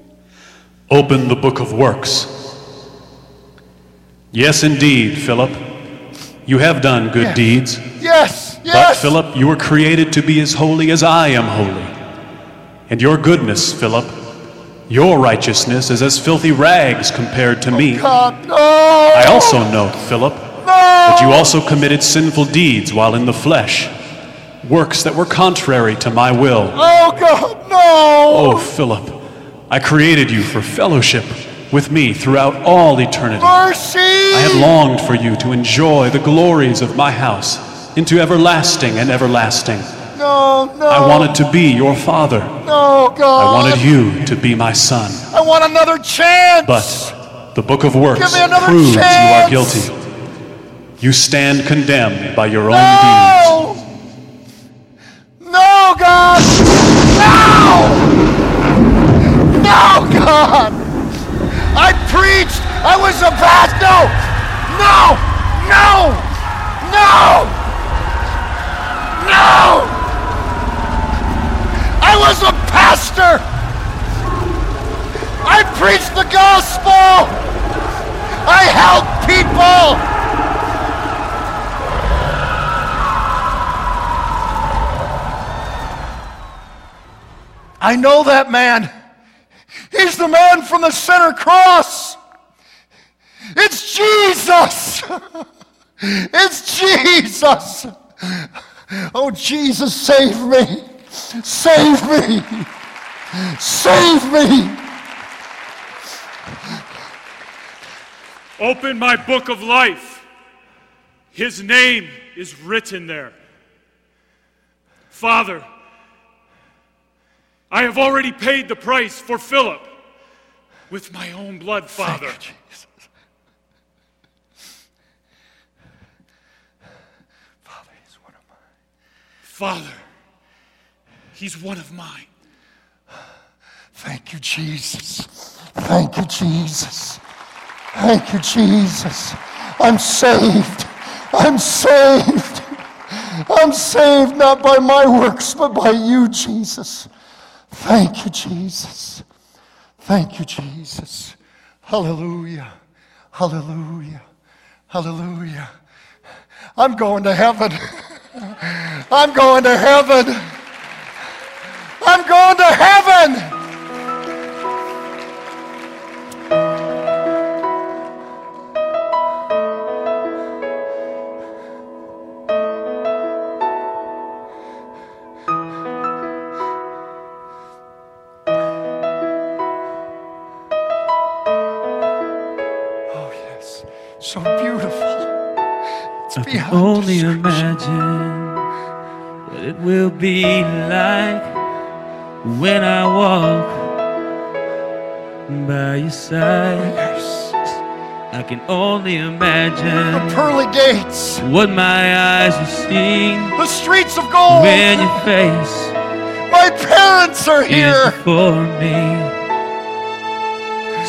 Open the book of works. Yes, indeed, Philip. You have done good Yes. deeds. Yes, yes. But. Philip, you were created to be as holy as I am holy. And your goodness, Philip, your righteousness is as filthy rags compared to oh me. God, no. I also know, Philip, that you also committed sinful deeds while in the flesh, works that were contrary to my will. Oh God, no. Oh, Philip, I created you for fellowship with me throughout all eternity. Mercy. I have longed for you to enjoy the glories of my house into everlasting and everlasting. No, no. I wanted to be your father. No, God. I wanted you to be my son. I want another chance. But the book of works Give me another proves you are guilty. You stand condemned by your own deeds. no. No, God. No. No, God. I preached. I was a past. No. No. No. No. No. I was a pastor. I preached the gospel. I helped people. I know that man. He's the man from the center cross. It's Jesus. It's Jesus. Oh, Jesus, save me. Save me. Save me. Open my book of life. His name is written there. Father, I have already paid the price for Philip with my own blood, Father. Father, he's one of mine. Father, he's one of mine. Thank you, Jesus. Thank you, Jesus. Thank you, Jesus. I'm saved. I'm saved. I'm saved not by my works, but by you, Jesus. Thank you, Jesus. Thank you, Jesus. Hallelujah. Hallelujah. Hallelujah. I'm going to heaven. I'm going to heaven. I'm going to heaven. Can only imagine what it will be like when I walk by your side. I can only imagine the Pearly gates, what my eyes will see the streets of gold. when your face My parents are here. before me.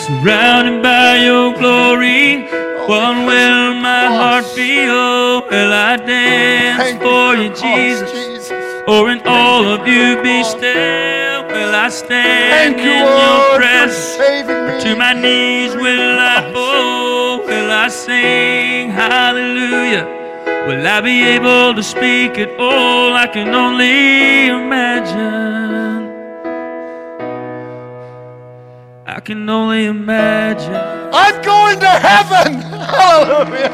Surrounded by your glory, what will my heart feel? Will I dance for you, Oh, Jesus? Or in all of you be still? Will I stand in your presence? To my knees will I fall? Will I sing hallelujah? Will I be able to speak at all? I can only imagine. I can only imagine. I'm going to heaven. Hallelujah.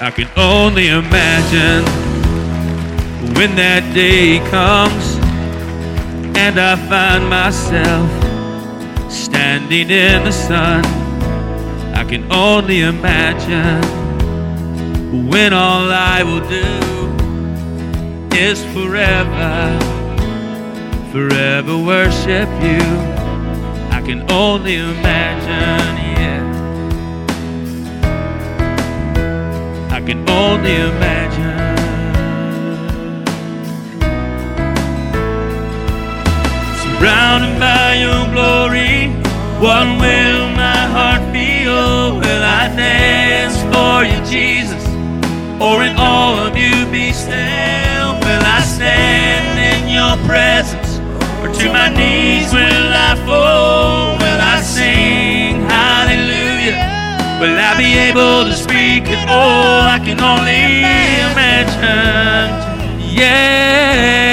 I can only imagine when that day comes and I find myself standing in the sun. I can only imagine when all I will do is forever, forever worship you. I can only imagine, can only imagine. Surrounded by your glory, what will my heart feel? Will I dance for you, Jesus? Or in all of you be still? Will I stand in your presence? Or to my knees will I fall? Will I be able to speak at all? I can only imagine. Yeah,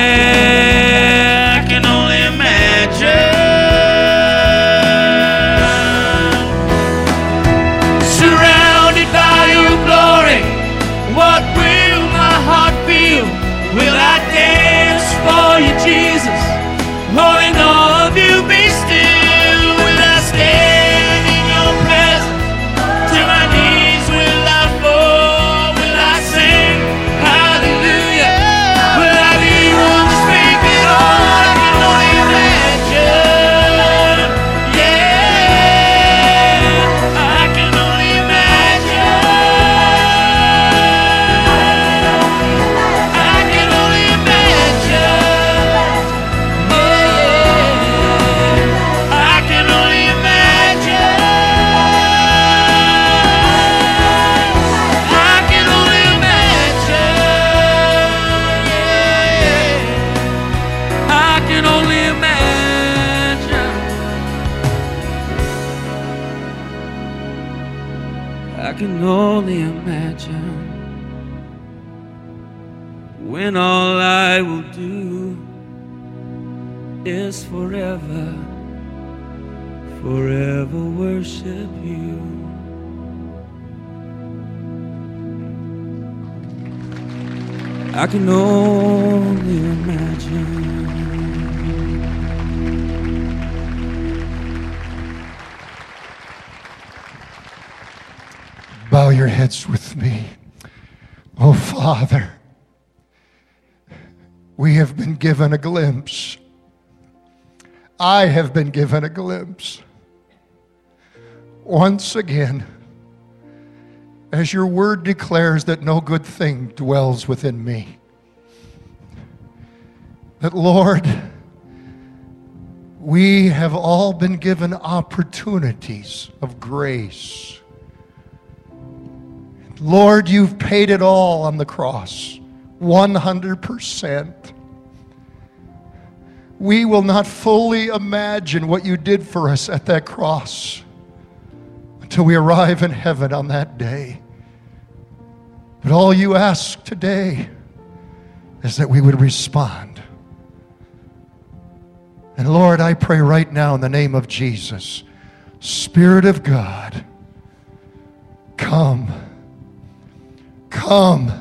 given a glimpse. I have been given a glimpse. Once again, as your word declares that no good thing dwells within me. That, Lord, we have all been given opportunities of grace. Lord, you've paid it all on the cross, 100%. We will not fully imagine what you did for us at that cross until we arrive in heaven on that day. But all you ask today is that we would respond. And Lord, I pray right now in the name of Jesus, Spirit of God, come. Come,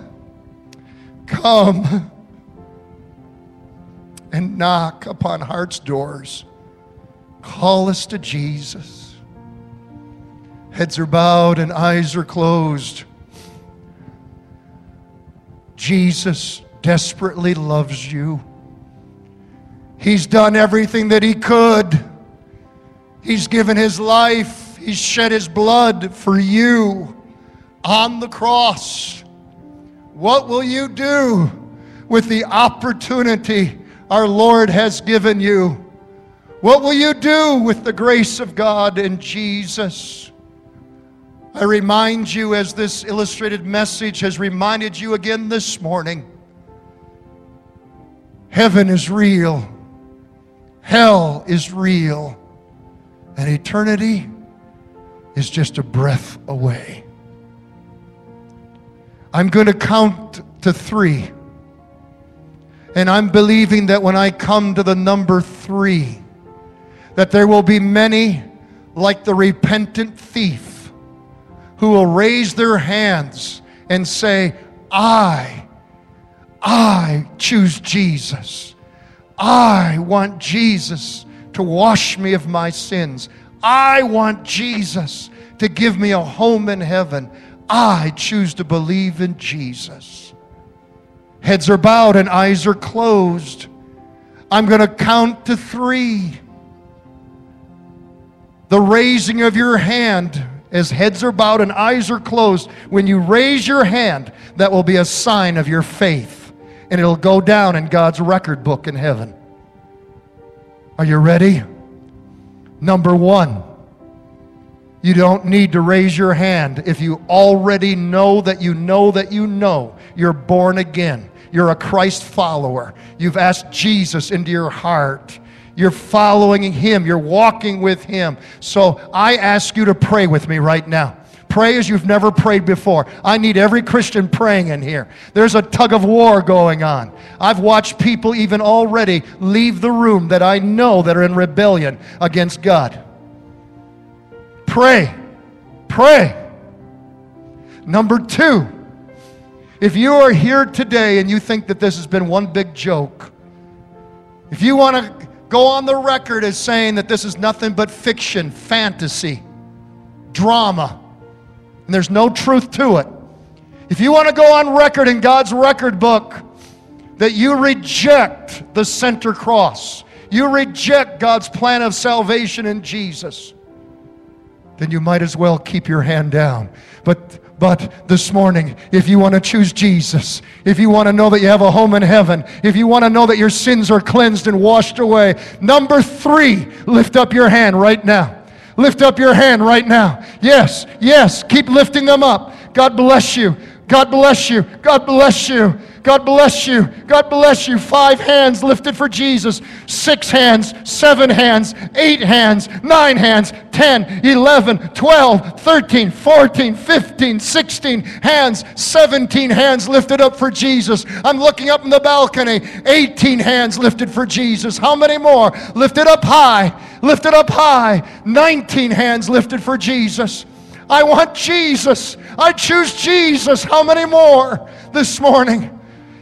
come, and knock upon hearts' doors. Call us to Jesus. Heads are bowed and eyes are closed. Jesus desperately loves you. He's done everything that he could. He's given his life, he's shed his blood for you on the cross. What will you do with the opportunity our Lord has given you? What will you do with the grace of God in Jesus? I remind you, as this illustrated message has reminded you again this morning, heaven is real, hell is real, and eternity is just a breath away. I'm going to count to three. And I'm believing that when I come to the number three, that there will be many like the repentant thief who will raise their hands and say, I, I choose Jesus. I want Jesus to wash me of my sins. I want Jesus to give me a home in heaven. I choose to believe in Jesus. Heads are bowed and eyes are closed. I'm going to count to three. The raising of your hand as heads are bowed and eyes are closed. When you raise your hand, that will be a sign of your faith. And it'll go down in God's record book in heaven. Are you ready? Number one. You don't need to raise your hand if you already know that you know that you know you're born again. You're a Christ follower. You've asked Jesus into your heart. You're following Him. You're walking with Him. So I ask you to pray with me right now. Pray as you've never prayed before. I need every Christian praying in here. There's a tug of war going on. I've watched people even already leave the room that I know that are in rebellion against God. Pray. Pray. Number two, if you are here today and you think that this has been one big joke, if you want to go on the record as saying that this is nothing but fiction, fantasy, drama, and there's no truth to it, if you want to go on record in God's record book that you reject the center cross, you reject God's plan of salvation in Jesus, then you might as well keep your hand down. But but this morning, if you want to choose Jesus, if you want to know that you have a home in heaven, if you want to know that your sins are cleansed and washed away, number three, lift up your hand right now. Lift up your hand right now. Yes, yes, keep lifting them up. God bless you. God bless you. God bless you. God bless you. God bless you. Five hands lifted for Jesus. Six hands, seven hands, eight hands, nine hands, 10, 11, 12, 13, 14, 15, 16 hands, 17 hands lifted up for Jesus. I'm looking up in the balcony. 18 hands lifted for Jesus. How many more? Lifted up high. Lifted up high. 19 hands lifted for Jesus. I want Jesus. I choose Jesus. How many more this morning?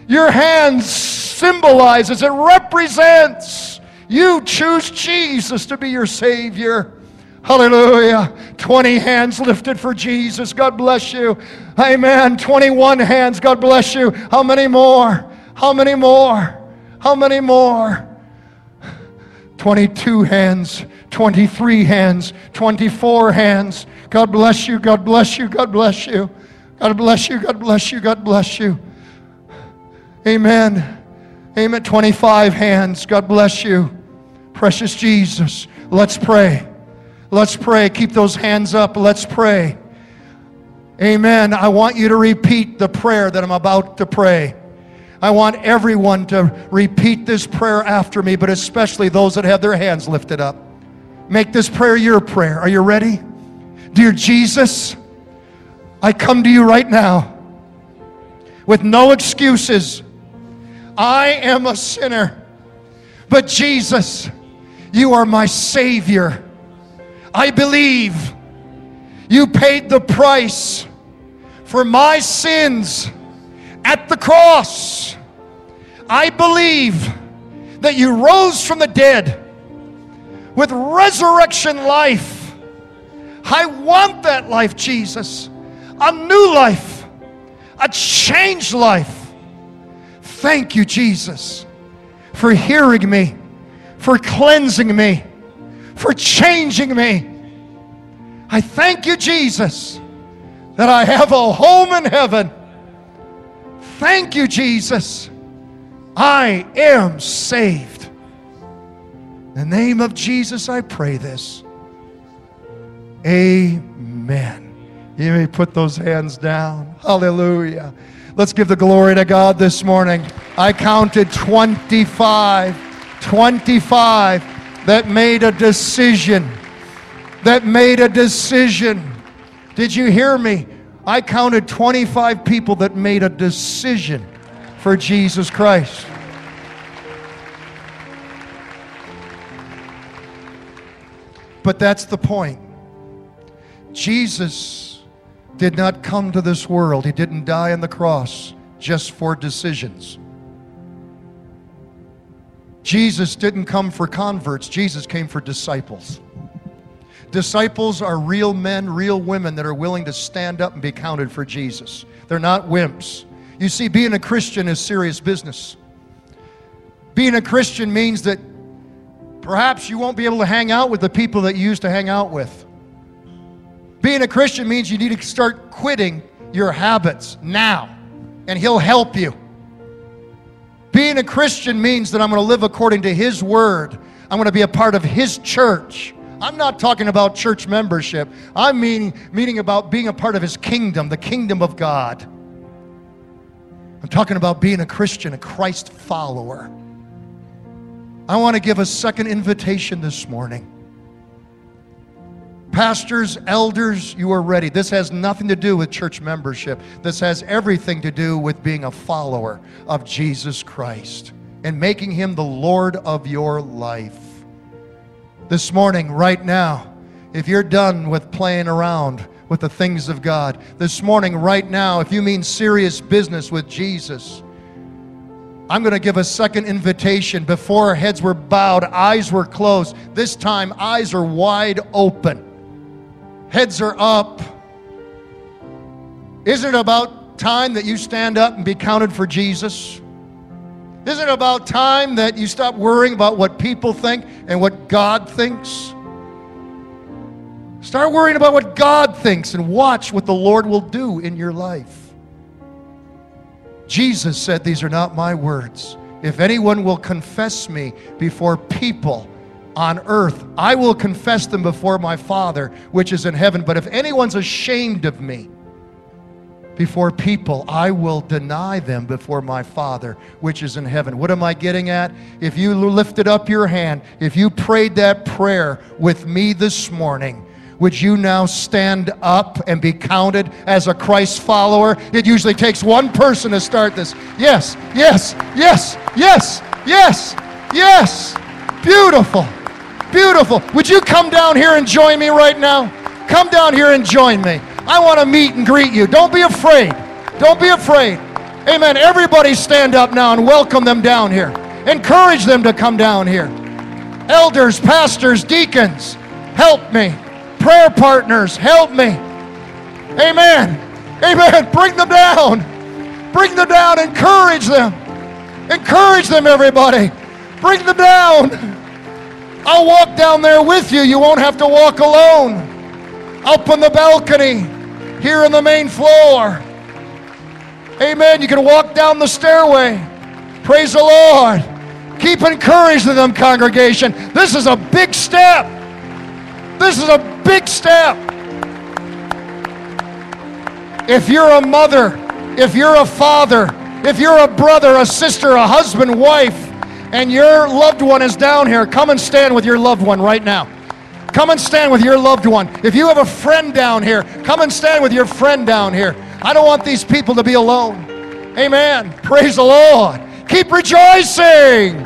Your hand symbolizes, it represents you choose Jesus to be your Savior. Hallelujah. 20 hands lifted for Jesus. God bless you. Amen. 21 hands. God bless you. How many more? How many more? How many more? 22 hands. 23 hands. 24 hands. God bless you. God bless you. God bless you. God bless you. God bless you. God bless you. Amen. Amen. 25 hands. God bless you. Precious Jesus. Let's pray. Let's pray. Keep those hands up. Let's pray. Amen. I want you to repeat the prayer that I'm about to pray. I want everyone to repeat this prayer after me, but especially those that have their hands lifted up. Make this prayer your prayer. Are you ready? Dear Jesus, I come to you right now with no excuses. I am a sinner, but Jesus, you are my Savior. I believe you paid the price for my sins at the cross. I believe that you rose from the dead with resurrection life. I want that life, Jesus. A new life, a changed life. Thank you, Jesus, for hearing me, for cleansing me, for changing me. I thank you, Jesus, that I have a home in heaven. Thank you, Jesus. I am saved. In the name of Jesus, I pray this. Amen. You may put those hands down. Hallelujah. Let's give the glory to God this morning. I counted 25, 25 that made a decision. That made a decision. Did you hear me? I counted 25 people that made a decision for Jesus Christ. But that's the point. Jesus did not come to this world, He didn't die on the cross just for decisions. Jesus didn't come for converts, Jesus came for disciples. Disciples are real men, real women that are willing to stand up and be counted for Jesus. They're not wimps. You see, being a Christian is serious business. Being a Christian means that perhaps you won't be able to hang out with the people that you used to hang out with. Being a Christian means you need to start quitting your habits now, and He'll help you. Being a Christian means that I'm going to live according to His Word. I'm going to be a part of His church. I'm not talking about church membership. I'm meaning, meaning about being a part of His kingdom, the kingdom of God. I'm talking about being a Christian, a Christ follower. I want to give a second invitation this morning. Pastors, elders, you are ready. This has nothing to do with church membership. This has everything to do with being a follower of Jesus Christ and making him the Lord of your life. This morning, right now, if you're done with playing around with the things of God, this morning, right now, if you mean serious business with Jesus, I'm going to give a second invitation. Before heads were bowed, eyes were closed. This time, eyes are wide open heads are up. Isn't it about time that you stand up and be counted for Jesus? Isn't it about time that you stop worrying about what people think and what God thinks? Start worrying about what God thinks and watch what the Lord will do in your life. Jesus said, These are not my words. If anyone will confess me before people, on earth, I will confess them before my Father which is in heaven. But if anyone's ashamed of me before people, I will deny them before my Father which is in heaven. What am I getting at? If you lifted up your hand, if you prayed that prayer with me this morning, would you now stand up and be counted as a Christ follower? It usually takes one person to start this. Yes, yes, yes, yes, yes, yes. Beautiful. Beautiful. Would you come down here and join me right now? Come down here and join me. I want to meet and greet you. Don't be afraid. Don't be afraid. Amen. Everybody stand up now and welcome them down here. Encourage them to come down here. Elders, pastors, deacons, help me. Prayer partners, help me. Amen. Amen. Bring them down. Bring them down. Encourage them. Encourage them, everybody. Bring them down. I'll walk down there with you. You won't have to walk alone. Up on the balcony, here on the main floor. Amen. You can walk down the stairway. Praise the Lord. Keep encouraging them, congregation. This is a big step. This is a big step. If you're a mother, if you're a father, if you're a brother, a sister, a husband, wife, and your loved one is down here, come and stand with your loved one right now. Come and stand with your loved one. If you have a friend down here, come and stand with your friend down here. I don't want these people to be alone. Amen. Praise the Lord. Keep rejoicing.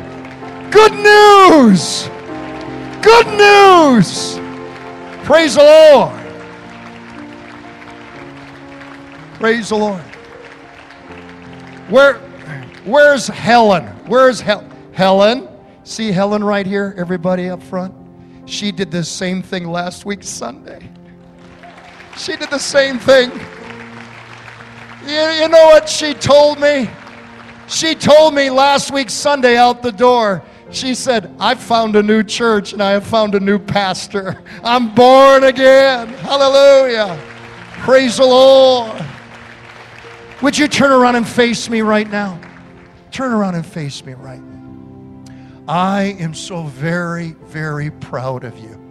Good news. Good news. Praise the Lord. Praise the Lord. Where, where's Helen? Where's Helen? Helen, see Helen right here, everybody up front? She did the same thing last week, Sunday. She did the same thing. You, you know what she told me? She told me last week, Sunday, out the door, she said, I've found a new church and I have found a new pastor. I'm born again. Hallelujah. Praise the Lord. Would you turn around and face me right now? Turn around and face me right. I am so very, very proud of you.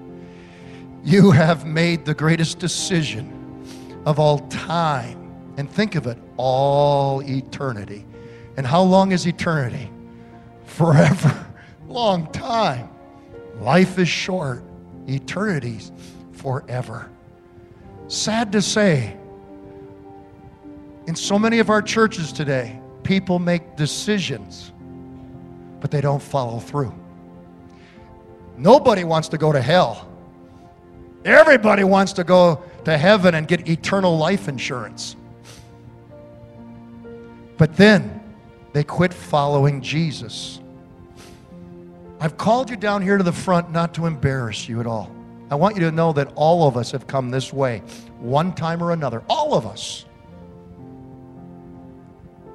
You have made the greatest decision of all time. And think of it, all eternity. And how long is eternity? Forever. Long time. Life is short. Eternity's forever. Sad to say, in so many of our churches today, people make decisions, but they don't follow through. Nobody wants to go to hell. Everybody wants to go to heaven and get eternal life insurance. But then they quit following Jesus. I've called you down here to the front not to embarrass you at all. I want you to know that all of us have come this way, one time or another. All of us.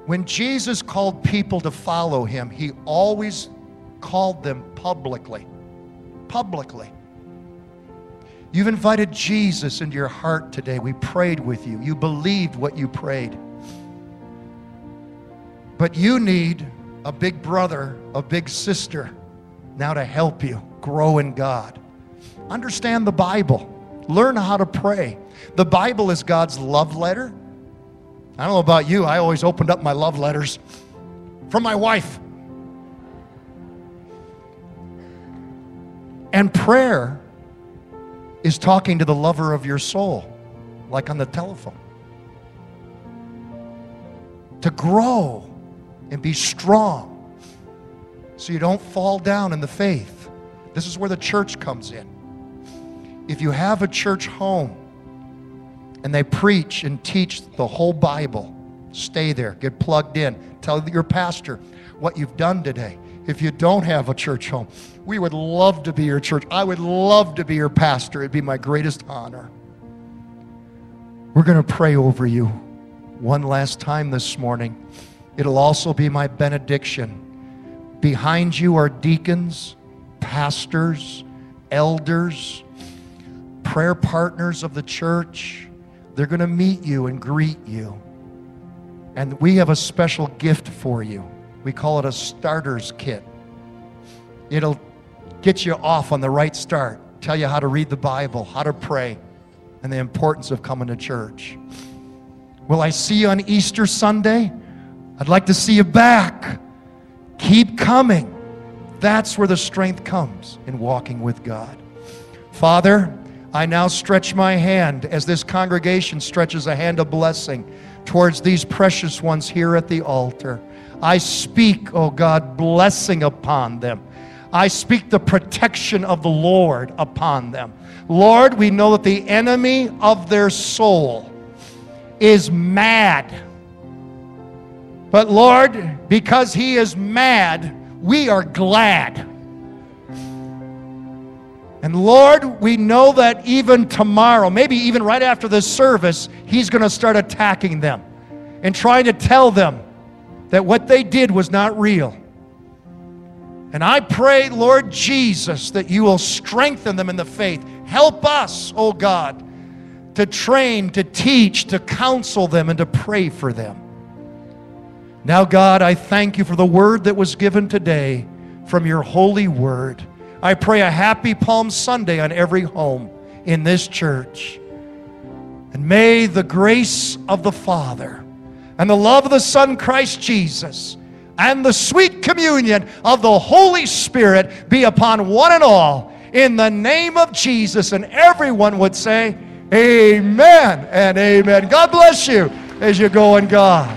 When Jesus called people to follow him, he always called them publicly. Publicly. You've invited Jesus into your heart today. We prayed with you. You believed what you prayed. But you need a big brother, a big sister now to help you grow in God. Understand the Bible. Learn how to pray. The Bible is God's love letter. I don't know about you, I always opened up my love letters from my wife. And prayer is talking to the lover of your soul, like on the telephone. To grow and be strong so you don't fall down in the faith. This is where the church comes in. If you have a church home and they preach and teach the whole Bible, stay there, get plugged in, tell your pastor what you've done today. If you don't have a church home, we would love to be your church. I would love to be your pastor. It'd be my greatest honor. We're going to pray over you one last time this morning. It'll also be my benediction. Behind you are deacons, pastors, elders, prayer partners of the church. They're going to meet you and greet you. And we have a special gift for you. We call it a starter's kit. It'll get you off on the right start, tell you how to read the Bible, how to pray, and the importance of coming to church. Will I see you on Easter Sunday? I'd like to see you back. Keep coming. That's where the strength comes in walking with God. Father, I now stretch my hand as this congregation stretches a hand of blessing towards these precious ones here at the altar. I speak, oh God, blessing upon them. I speak the protection of the Lord upon them. Lord, we know that the enemy of their soul is mad but Lord, because he is mad, we are glad. And Lord, we know that even tomorrow, maybe even right after this service, he's going to start attacking them and trying to tell them that what they did was not real. And I pray, Lord Jesus, that you will strengthen them in the faith. Help us, oh God, to train, to teach, to counsel them, and to pray for them. Now, God, I thank you for the word that was given today from your holy word. I pray a happy Palm Sunday on every home in this church. And may the grace of the Father and the love of the Son, Christ Jesus, and the sweet communion of the Holy Spirit be upon one and all in the name of Jesus. And everyone would say, Amen and amen. God bless you as you go in God.